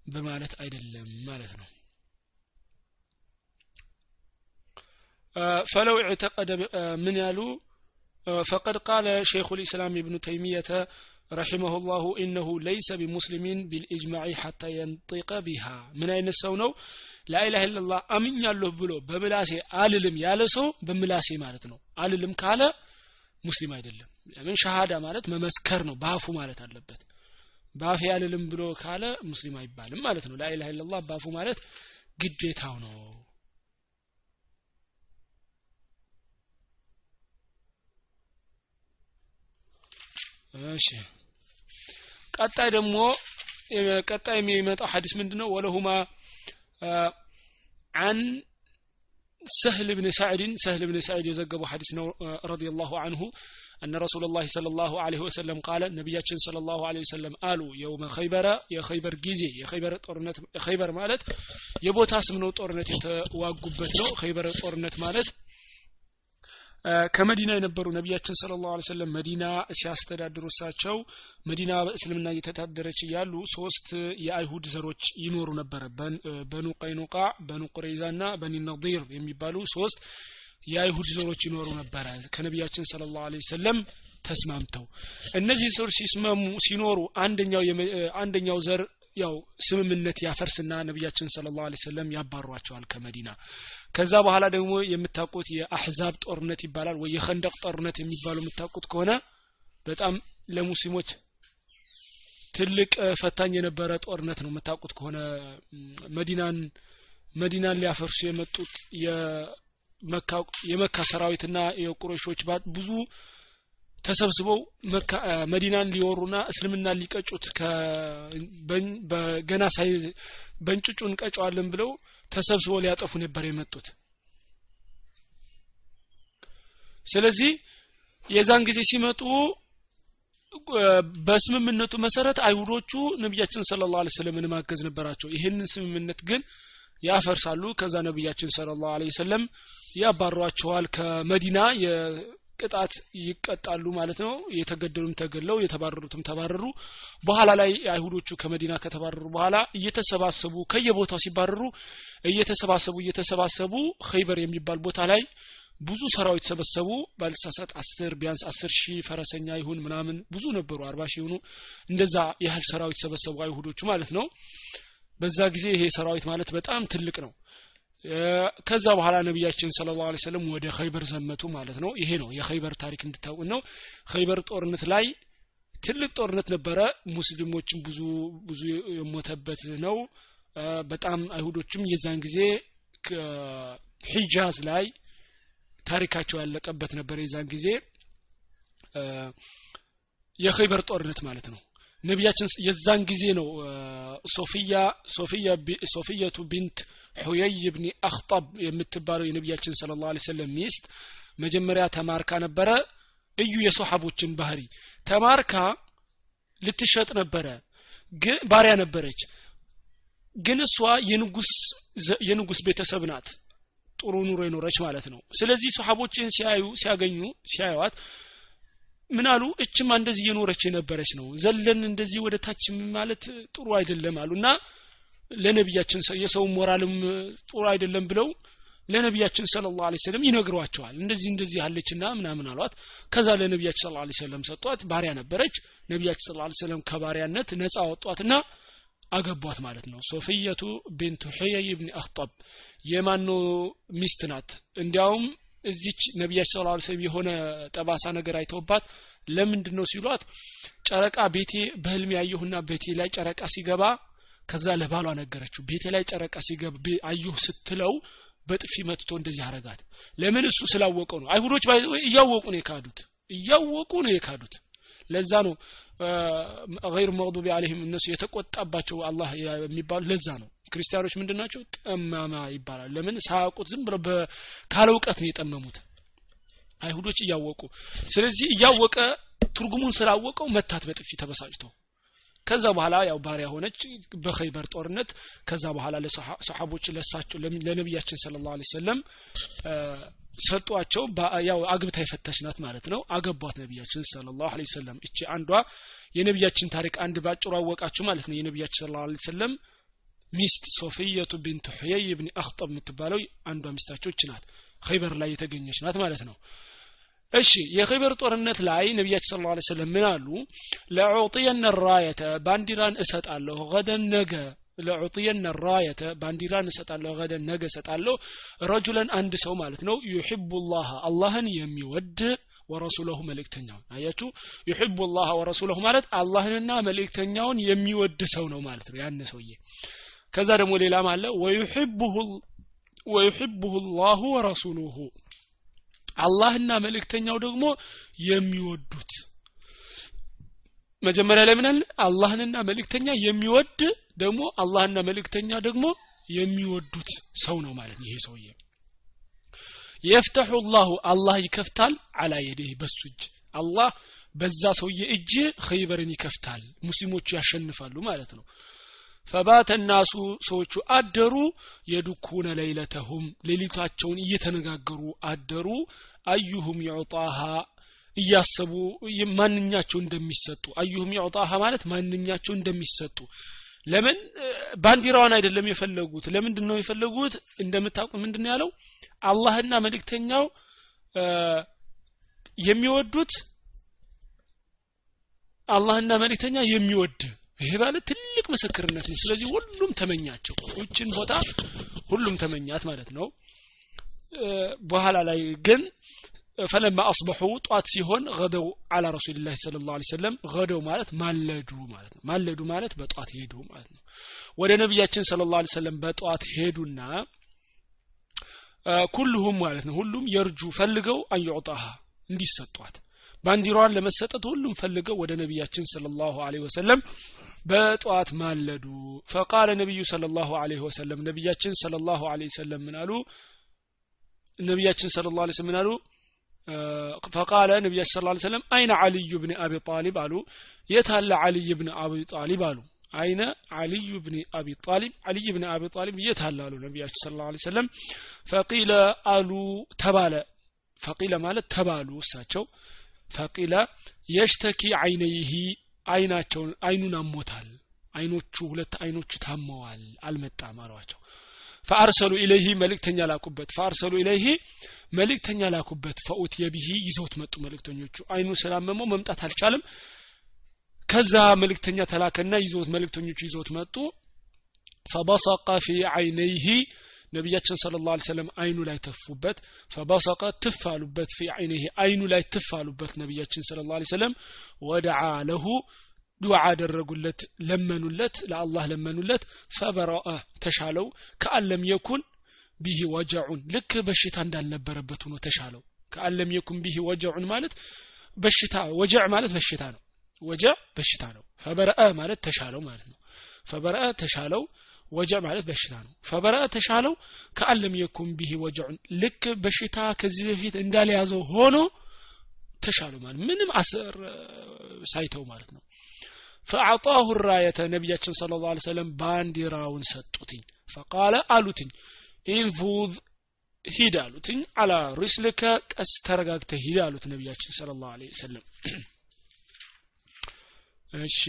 በማለት አይደለም ማለት ነው ፈለው اعتقد ምን ያሉ فقد قال شيخ الإسلام ابن تيمية رحمه الله إنه ليس بمسلم بالإجماع حتى ينطق بها من أين السونو لا إله إلا الله أمن يالله بلو بملاسي آللم يالسو بملاسي مالتنو آللم كالا ሙስሊም አይደለም ለምን ሸሃዳ ማለት መመስከር ነው ባፉ ማለት አለበት ባፍ ያልልም ብሎ ካለ ሙስሊም አይባልም ማለት ነው ላኢላha ኢላላህ ባፉ ማለት ግዴታው ነው እሺ ቀጣይ ደግሞ ቀጣይ የሚመጣው ሐዲስ ምንድነው ወለሁማ አን سهل بن سعد سهل بن سعد يزقب حديث رضي الله عنه أن رسول الله صلى الله عليه وسلم قال نبياتنا صلى الله عليه وسلم قالوا يوم خيبر يا خيبر جيزي يا خيبر طورنت خيبر مالت يبوتا سمنو طورنت يتواقبت ነው خيبر طورنت ማለት ከመዲና የነበሩ ነቢያችን ስለ ላሁ ሰለም መዲና ሲያስተዳድሩ እሳቸው መዲና በእስልምና እየተዳደረች እያሉ ሶስት የአይሁድ ዘሮች ይኖሩ ነበረ በኑ ቀይኑቃ በኑ ቁረይዛ ና በኒ ነዲር የሚባሉ ሶስት የአይሁድ ዘሮች ይኖሩ ነበረ። ከነቢያችን ስለ ላሁ ሰለም ተስማምተው እነዚህ ሰዎች ሲስማሙ ሲኖሩ አንደኛው አንደኛው ዘር ያው ስምምነት ያፈርስና ነቢያችን ስለ ላሁ ሰለም ያባሯቸዋል ከመዲና። ከዛ በኋላ ደግሞ የምታውቁት የአህዛብ ጦርነት ይባላል ወይ የኸንደቅ ጦርነት የሚባሉ የምታውቁት ከሆነ በጣም ለሙስሊሞች ትልቅ ፈታኝ የነበረ ጦርነት ነው። የምታውቁት ከሆነ መዲናን መዲናን ሊያፈርሱ የመጡት የመካ ሰራዊትና የቁረሾች ብዙ ተሰብስበው መዲናን ሊወሩና እስልምናን ሊቀጩት በገና ሳይ በእንጭጩ እንቀጨዋለን ብለው ተሰብስበው ሊያጠፉ ነበር የመጡት። ስለዚህ የዛን ጊዜ ሲመጡ በስምምነቱ መሰረት አይሁዶቹ ነቢያችን ስለ ላ ስለምን ማገዝ ነበራቸው። ይህንን ስምምነት ግን ያፈርሳሉ። ከዛ ነቢያችን ስለ ላሁ ሰለም ያባሯቸዋል ከመዲና ቅጣት ይቀጣሉ ማለት ነው። የተገደሉም ተገለው የተባረሩትም ተባረሩ። በኋላ ላይ አይሁዶቹ ከመዲና ከተባረሩ በኋላ እየተሰባሰቡ ከየቦታው ሲባረሩ እየተሰባሰቡ እየተሰባሰቡ ኸይበር የሚባል ቦታ ላይ ብዙ ሰራዊት ሰበሰቡ። ባልሳሳት አስር ቢያንስ አስር ሺህ ፈረሰኛ ይሁን ምናምን ብዙ ነበሩ። አርባ ሺህ ይሁኑ እንደዛ ያህል ሰራዊት ሰበሰቡ አይሁዶቹ ማለት ነው። በዛ ጊዜ ይሄ ሰራዊት ማለት በጣም ትልቅ ነው ከዛ በኋላ ነቢያችን ስለ ላሁ ሰለም ወደ ኸይበር ዘመቱ ማለት ነው። ይሄ ነው የኸይበር ታሪክ እንድታውቁ ነው። ኸይበር ጦርነት ላይ ትልቅ ጦርነት ነበረ። ሙስሊሞችም ብዙ ብዙ የሞተበት ነው። በጣም አይሁዶችም የዛን ጊዜ ሂጃዝ ላይ ታሪካቸው ያለቀበት ነበር የዛን ጊዜ። የኸይበር ጦርነት ማለት ነው። ነቢያችን የዛን ጊዜ ነው ሶፊያ ሶፊያ ሶፊየቱ ቢንት ሑየይ ብኒ አክጠብ የምትባለው የነቢያችን صلى الله عليه وسلم ሚስት መጀመሪያ ተማርካ ነበረ። እዩ የሶሐቦችን ባህሪ ተማርካ ልትሸጥ ነበረ። ባሪያ ነበረች። ግን እሷ የንጉስ ቤተሰብ ናት። ጥሩ ኑሮ የኖረች ማለት ነው። ስለዚህ ሶሐቦችን ሲያዩ ሲያገኙ ሲያዩዋት ምን አሉ? እችማ እንደዚህ እየኖረች የነበረች ነው። ዘለን እንደዚህ ወደ ታች ማለት ጥሩ አይደለም አሉ። እና ለነቢያችን የሰው ሞራልም ጥሩ አይደለም ብለው ለነቢያችን ስለ ለ ሰለም ይነግሯቸዋል። እንደዚህ እንደዚህ አለችና ምናምን አሏት። ከዛ ለነቢያችን ስለ ላ ሰለም ሰጧት። ባሪያ ነበረች። ነቢያችን ስለ ላ ሰለም ከባሪያነት ነጻ ወጧትና አገቧት ማለት ነው። ሶፊየቱ ቢንቱ ሑየይ ብን አክጠብ የማኖ ሚስት ናት? እንዲያውም እዚች ነቢያችን ስለ ላ ሰለም የሆነ ጠባሳ ነገር አይተውባት ለምንድን ነው ሲሏት ጨረቃ ቤቴ በህልም ያየሁና ቤቴ ላይ ጨረቃ ሲገባ ከዛ ለባሏ ነገረችው። ቤቴ ላይ ጨረቃ ሲገባ አየሁ ስትለው በጥፊ መትቶ እንደዚህ አረጋት። ለምን እሱ ስላወቀው ነው? አይሁዶች እያወቁ ነው የካዱት እያወቁ ነው የካዱት። ለዛ ነው ገይር መግዱቢ አለህም እነሱ የተቆጣባቸው አላህ የሚባሉ ለዛ ነው። ክርስቲያኖች ምንድን ናቸው? ጠማማ ይባላል። ለምን? ሳያውቁት ዝም ብለው ካለ እውቀት ነው የጠመሙት። አይሁዶች እያወቁ ስለዚህ እያወቀ ትርጉሙን ስላወቀው መታት በጥፊ ተበሳጭቶ ከዛ በኋላ ያው ባሪያ ሆነች በኸይበር ጦርነት። ከዛ በኋላ ለሰሓቦች ለሳቸው ለነቢያችን صلى الله عليه وسلم ሰጧቸው። ያው አግብታ የፈታች ናት ማለት ነው። አገቧት ነቢያችን صلى الله عليه وسلم እቺ አንዷ የነቢያችን ታሪክ አንድ ባጭሩ አወቃችሁ ማለት ነው። የነቢያችን صلى الله عليه وسلم ሚስት ሶፊየቱ ቢንት ሁየይ ብን አክጠብ የምትባለው አንዷ ሚስታቸው እች ናት። ኸይበር ላይ የተገኘች ናት ማለት ነው እሺ የኸይበር ጦርነት ላይ ነቢያችን صلى الله عليه وسلم ምን አሉ? لأعطين الراية ባንዲራን እሰጣለሁ غدا ነገ ለዑጥየነ ራየተ ባንዲራን እሰጣለሁ ገደን ነገ እሰጣለሁ ረጁለን አንድ ሰው ማለት ነው። ዩሕቡ ላህ አላህን የሚወድ ወረሱለሁ መልእክተኛውን። አያችሁ ዩሕቡ ላህ ወረሱለሁ ማለት አላህንና መልእክተኛውን የሚወድ ሰው ነው ማለት ነው። ያን ሰውዬ ከዛ ደግሞ ሌላም አለ። ወዩሕቡሁ ላሁ ወረሱሉሁ አላህና መልእክተኛው ደግሞ የሚወዱት። መጀመሪያ ላይ ምናል አላህንና መልእክተኛ የሚወድ ደግሞ አላህና መልእክተኛ ደግሞ የሚወዱት ሰው ነው ማለት ነው ይሄ ሰውዬ። የፍተሑ ላሁ አላህ ይከፍታል አላ የዴህ በሱ እጅ። አላህ በዛ ሰውዬ እጅ ኸይበርን ይከፍታል ሙስሊሞቹ ያሸንፋሉ ማለት ነው ፈባተ ናሱ ሰዎቹ አደሩ የዱኩነ ለይለተሁም ሌሊታቸውን እየተነጋገሩ አደሩ። አዩሁም ይዑጣሃ እያሰቡ ማንኛቸው እንደሚሰጡ አዩሁም ይዑጣሃ ማለት ማንኛቸው እንደሚሰጡ። ለምን? ባንዲራዋን አይደለም የፈለጉት። ለምንድን ነው የፈለጉት? እንደምታውቁ ምንድን ያለው? አላህና መልእክተኛው የሚወዱት አላህና መልእክተኛ የሚወድ ይሄ ማለት ትልቅ ምስክርነት ነው። ስለዚህ ሁሉም ተመኛቸው። ውችን ቦታ ሁሉም ተመኛት ማለት ነው። በኋላ ላይ ግን ፈለማ አስበሑ ጧት ሲሆን ገደው አላ ረሱልላህ ስለ ላሁ ሰለም ገደው ማለት ማለዱ ማለት ነው። ማለዱ ማለት በጧት ሄዱ ማለት ነው። ወደ ነቢያችን ስለ ላሁ ሰለም በጧት ሄዱና ኩልሁም ማለት ነው ሁሉም የርጁ ፈልገው አንዩዕጣሃ እንዲሰጧት ባንዲራዋን ለመሰጠት ሁሉም ፈልገው ወደ ነቢያችን ስለ ላሁ ወሰለም በጠዋት ማለዱ። ፈቃለ ነቢዩ ስለ ላሁ ወሰለም ነቢያችን ስለ ላሁ ወሰለም ምን ነቢያችን ስለ ላ ስለም ምን አሉ? ፈቃለ ነቢያችን ስለ ላ ሰለም አይነ አልዩ ብን አቢ ጣሊብ አሉ። የት አለ አልይ ብን አቢ ጣሊብ አሉ። አይነ አልዩ ብን አቢ ጣሊብ አልይ ብን አቢ ጣሊብ የት አለ አሉ ነቢያችን ስለ ላ ሰለም ፈቂለ አሉ ተባለ። ፈቂለ ማለት ተባሉ እሳቸው። ፈቂለ የሽተኪ አይነይህ አይናቸውን አይኑን አሞታል። አይኖቹ ሁለት አይኖቹ ታመዋል። አልመጣም አሏቸው። ፈአርሰሉ ኢለይህ መልእክተኛ ላኩበት። ፈአርሰሉ ኢለይህ መልእክተኛ ላኩበት። ፈኡት የብሂ ይዘውት መጡ መልእክተኞቹ። አይኑ ስላመመው መምጣት አልቻለም። ከዛ መልእክተኛ ተላከና ይዘውት መልእክተኞቹ ይዘውት መጡ። ፈበሰቀ ፊ አይነይህ ነቢያችን ስለ ላ ሰለም አይኑ ላይ ተፉበት ፈበሰቀ ትፍ አሉበት ፊ አይነይህ አይኑ ላይ ትፍ አሉበት። ነቢያችን ስለ ላ ሰለም ወደዓ ለሁ ዱዓ አደረጉለት ለመኑለት ለአላህ ለመኑለት። ፈበረአ ተሻለው ከአለም የኩን ቢሂ ወጀዑን ልክ በሽታ እንዳልነበረበት ሆኖ ተሻለው። ከአለም የኩን ቢሂ ወጀዑን ማለት በሽታ ወጀዕ ማለት በሽታ ነው። ወጀዕ በሽታ ነው። ፈበረአ ማለት ተሻለው ማለት ነው። ፈበረአ ተሻለው وجع ማለት በሽታ ነው። فبرأ ተሻለው كأن لم يكن به وجع ልክ በሽታ ከዚህ በፊት እንዳልያዘው ሆኖ ተሻለው ማለት ምንም አስር ሳይተው ማለት ነው። فأعطاه الراية ነቢያችን صلى الله عليه وسلم ባንዲራውን ሰጡትኝ። فقال አሉትኝ انفذ ሂድ አሉትኝ على رسلك ቀስ ተረጋግተ ሂድ አሉት ነቢያችን صلى الله عليه وسلم እሺ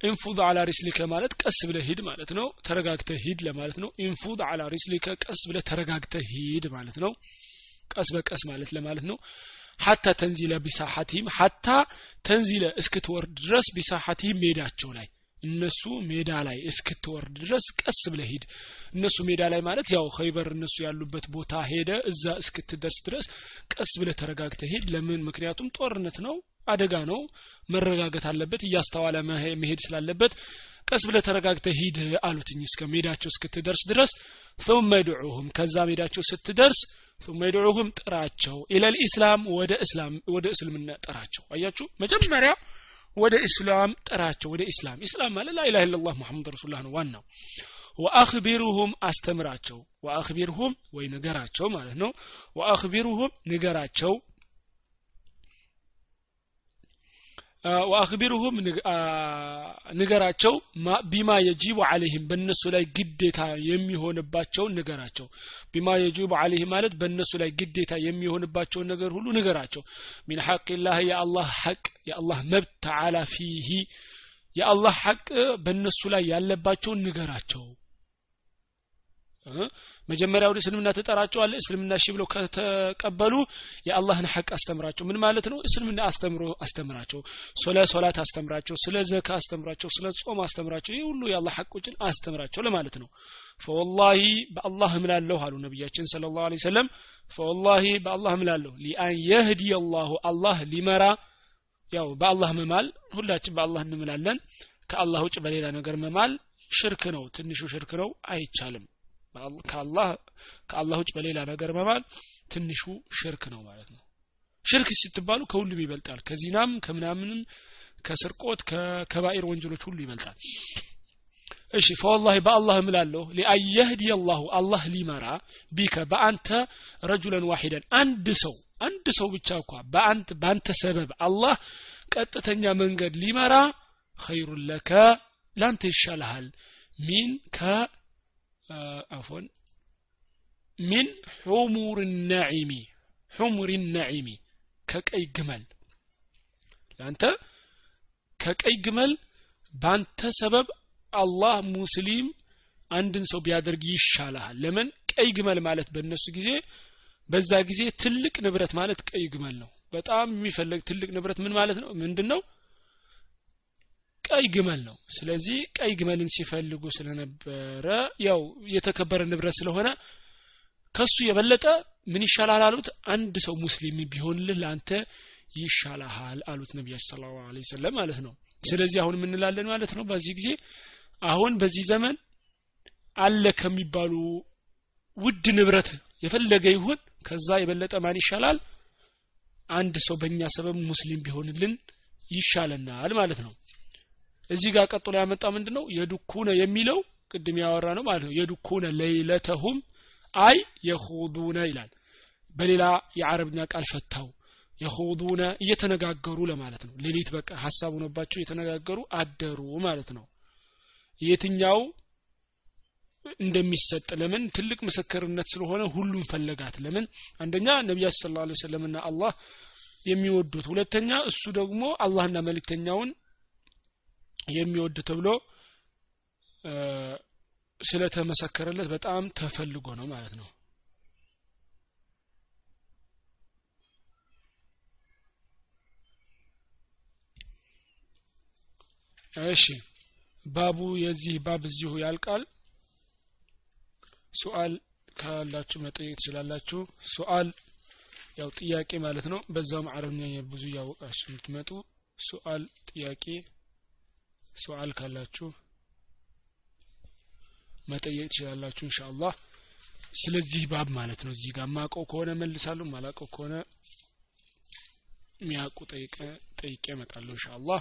انفذ على رسلك ማለት ቀስ ብለ ሂድ ማለት ነው። ተረጋግተ ሂድ ለማለት ነው። انفذ على رسلك ቀስ ብለ ተረጋግተ ሂድ ማለት ነው። ቀስ በቀስ ማለት ለማለት ነው። حتى تنزل بساحتهم حتى تنزل እስክትወርድ ድረስ بساحتهم ሜዳቸው ላይ እነሱ ሜዳ ላይ እስክትወርድ ድረስ ቀስ ብለ ሂድ። እነሱ ሜዳ ላይ ማለት ያው ኸይበር እነሱ ያሉበት ቦታ ሄደ እዛ እስክትደርስ ድረስ ቀስ ብለ ተረጋግተ ሂድ። ለምን? ምክንያቱም ጦርነት ነው አደጋ ነው መረጋገት አለበት እያስተዋለ መሄድ ስላለበት ቀስ ብለ ተረጋግተ ሂድ አሉትኝ እስከ ሜዳቸው እስክትደርስ ድረስ ثم ادعوهم ከዛ ሜዳቸው ስትደርስ ثم يدعوهم ጥራቸው ኢለ ልኢስላም ወደ እስላም ወደ እስልምና ጥራቸው አያችሁ መጀመሪያ ወደ ኢስላም ጥራቸው ወደ ኢስላም ኢስላም ማለት ላኢላha ኢላላህ ሙሐመድ ረሱሉላህ ነው ዋናው ወአኽቢሩሁም አስተምራቸው ወአኽቢርሁም ወይ ንገራቸው ማለት ነው ወአኽቢሩሁም ንገራቸው ወአክቢሩሁም ንገራቸው ቢማ የጂቡ አለይህም በእነሱ ላይ ግዴታ የሚሆንባቸውን ንገራቸው። ቢማ የጂቡ አለይህም ማለት በእነሱ ላይ ግዴታ የሚሆንባቸውን ነገር ሁሉ ንገራቸው። ሚን ሐቅላህ የአላህ ሐቅ የአላህ መብት ተዓላ ፊሂ የአላህ ሐቅ በእነሱ ላይ ያለባቸውን ንገራቸው መጀመሪያ ወደ እስልምና ትጠራቸዋለ እስልምና እሺ ብለው ከተቀበሉ የአላህን ሐቅ አስተምራቸው። ምን ማለት ነው? እስልምና አስተምሮ አስተምራቸው ስለ ሶላት አስተምራቸው ስለ ዘካ አስተምራቸው ስለ ጾም አስተምራቸው ይህ ሁሉ የአላህ ሐቆችን አስተምራቸው ለማለት ነው። ፈወላሂ በአላህ እምላለሁ አሉ ነቢያችን ስለ ላሁ ሰለም ፈወላሂ በአላህ እምላለሁ። ሊአን የህዲ አላሁ አላህ ሊመራ ያው በአላህ መማል ሁላችን በአላህ እንምላለን። ከአላህ ውጭ በሌላ ነገር መማል ሽርክ ነው። ትንሹ ሽርክ ነው። አይቻልም ከአላህ ከአላህ ውጭ በሌላ ነገር መማል ትንሹ ሽርክ ነው ማለት ነው። ሽርክ ስትባሉ ከሁሉም ይበልጣል። ከዚናም ከምናምንም ከስርቆት ከከባኢር ወንጀሎች ሁሉ ይበልጣል። እሺ ፈወላሂ በአላህ እምላለሁ። ሊአየህዲ አላሁ አላህ ሊመራ ቢከ በአንተ ረጁለን ዋሂደን። አንድ ሰው አንድ ሰው ብቻ እንኳ በአንተ ሰበብ አላህ ቀጥተኛ መንገድ ሊመራ ኸይሩን ለከ ላንተ ይሻልሃል። ሚን አፎን ሚን ሑሙር ናዒሚ ሑሙር ናዒሚ ከቀይ ግመል ለአንተ ከቀይ ግመል ባንተ ሰበብ አላህ ሙስሊም አንድን ሰው ቢያደርግ ይሻልሃል ለምን ቀይ ግመል ማለት በእነሱ ጊዜ በዛ ጊዜ ትልቅ ንብረት ማለት ቀይ ግመል ነው በጣም የሚፈለግ ትልቅ ንብረት ምን ማለት ነው ምንድን ነው ቀይ ግመል ነው። ስለዚህ ቀይ ግመልን ሲፈልጉ ስለነበረ ያው የተከበረ ንብረት ስለሆነ ከሱ የበለጠ ምን ይሻላል አሉት? አንድ ሰው ሙስሊም ቢሆንልህ ለአንተ ይሻላሃል አሉት ነቢያችን ስለ ላሁ ሰለም ማለት ነው። ስለዚህ አሁን የምንላለን ማለት ነው? በዚህ ጊዜ አሁን በዚህ ዘመን አለ ከሚባሉ ውድ ንብረት የፈለገ ይሁን ከዛ የበለጠ ማን ይሻላል? አንድ ሰው በእኛ ሰበብ ሙስሊም ቢሆንልን ይሻለናል ማለት ነው እዚህ ጋር ቀጥሎ ያመጣ ምንድን ነው የዱኩነ የሚለው ቅድም ያወራ ነው ማለት ነው። የዱኩነ ለይለተሁም አይ የኹዱነ ይላል። በሌላ የአረብኛ ቃል ፈታው። የኹዱነ እየተነጋገሩ ለማለት ነው። ሌሊት በቃ ሀሳብ ሆነባቸው እየተነጋገሩ አደሩ ማለት ነው። የትኛው እንደሚሰጥ ለምን? ትልቅ ምስክርነት ስለሆነ ሁሉም ፈለጋት። ለምን? አንደኛ ነቢያችን ስለ ላ ሰለምና አላህ የሚወዱት ሁለተኛ እሱ ደግሞ አላህና መልእክተኛውን የሚወድ ተብሎ ስለተመሰከረለት በጣም ተፈልጎ ነው ማለት ነው። እሺ ባቡ የዚህ ባብ እዚሁ ያልቃል? ሱአል ካላችሁ መጠየቅ ትችላላችሁ። ሱአል ያው ጥያቄ ማለት ነው። በዛውም አረብኛ ብዙ እያወቃችሁ የምትመጡ ሱአል ጥያቄ ሱአል ካላችሁ መጠየቅ ትችላላችሁ ኢንሻአላህ። ስለዚህ ባብ ማለት ነው እዚህ ጋር ማቀው ከሆነ መልሳለሁ ማላቀው ከሆነ ሚያውቁ ጠይቀ ጠይቄ እመጣለሁ ኢንሻአላህ።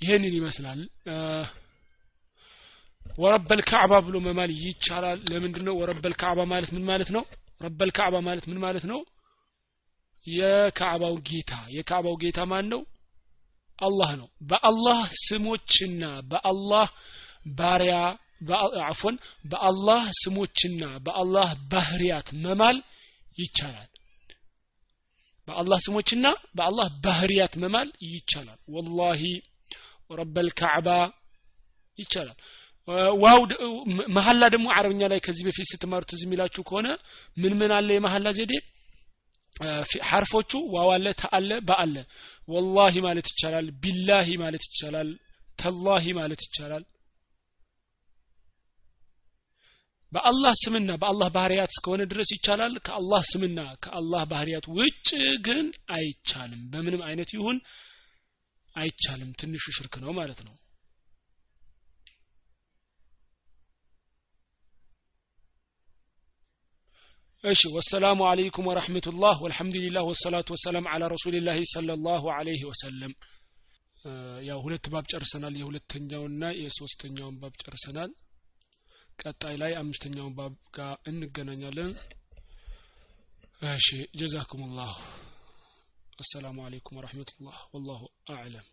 ይሄንን ይመስላል። ወረበል ካዕባ ብሎ መማል ይቻላል። ለምንድን ነው ወረበል ካዕባ ማለት ምን ማለት ነው? ረበል ካዕባ ማለት ምን ማለት ነው? የካዕባው ጌታ የካዕባው ጌታ ማን ነው አላህ ነው። በአላህ ስሞችና በአላህ ባሪያ አፎን በአላህ ስሞችና በአላህ ባህሪያት መማል ይቻላል። በአላህ ስሞችና በአላህ ባህሪያት መማል ይቻላል። والله رب الكعبة ይቻላል። واو መሀላ ደግሞ አረብኛ ላይ ከዚህ በፊት ስትማሩት እዚህ የሚላችሁ ከሆነ ምን ምን አለ የመሀላ ዘዴ? ሐርፎቹ واو አለ ተ አለ በ አለ والله ማለት ይቻላል بالله ማለት ይቻላል تالله ማለት ይቻላል። በአላህ ስምና በአላህ ባህርያት እስከሆነ ድረስ ይቻላል። ከአላህ ስምና ከአላህ ባህርያት ውጭ ግን አይቻልም። በምንም አይነት ይሁን አይቻልም። ትንሹ ሽርክ ነው ማለት ነው እሺ ወሰላሙ አለይኩም ወረሕመቱላህ ወልሐምዱሊላህ ወሰላቱ ወሰላም አላ ረሱሊላህ ሰለላሁ አለይህ ወሰለም ያው ሁለት ባብ ጨርሰናል። የሁለተኛውና የሶስተኛውን ባብ ጨርሰናል። ቀጣይ ላይ አምስተኛውን ባብ ጋር እንገናኛለን። እሺ ጀዛኩም ላሁ አሰላሙ አለይኩም ወረሕመቱላህ ወላሁ አዕለም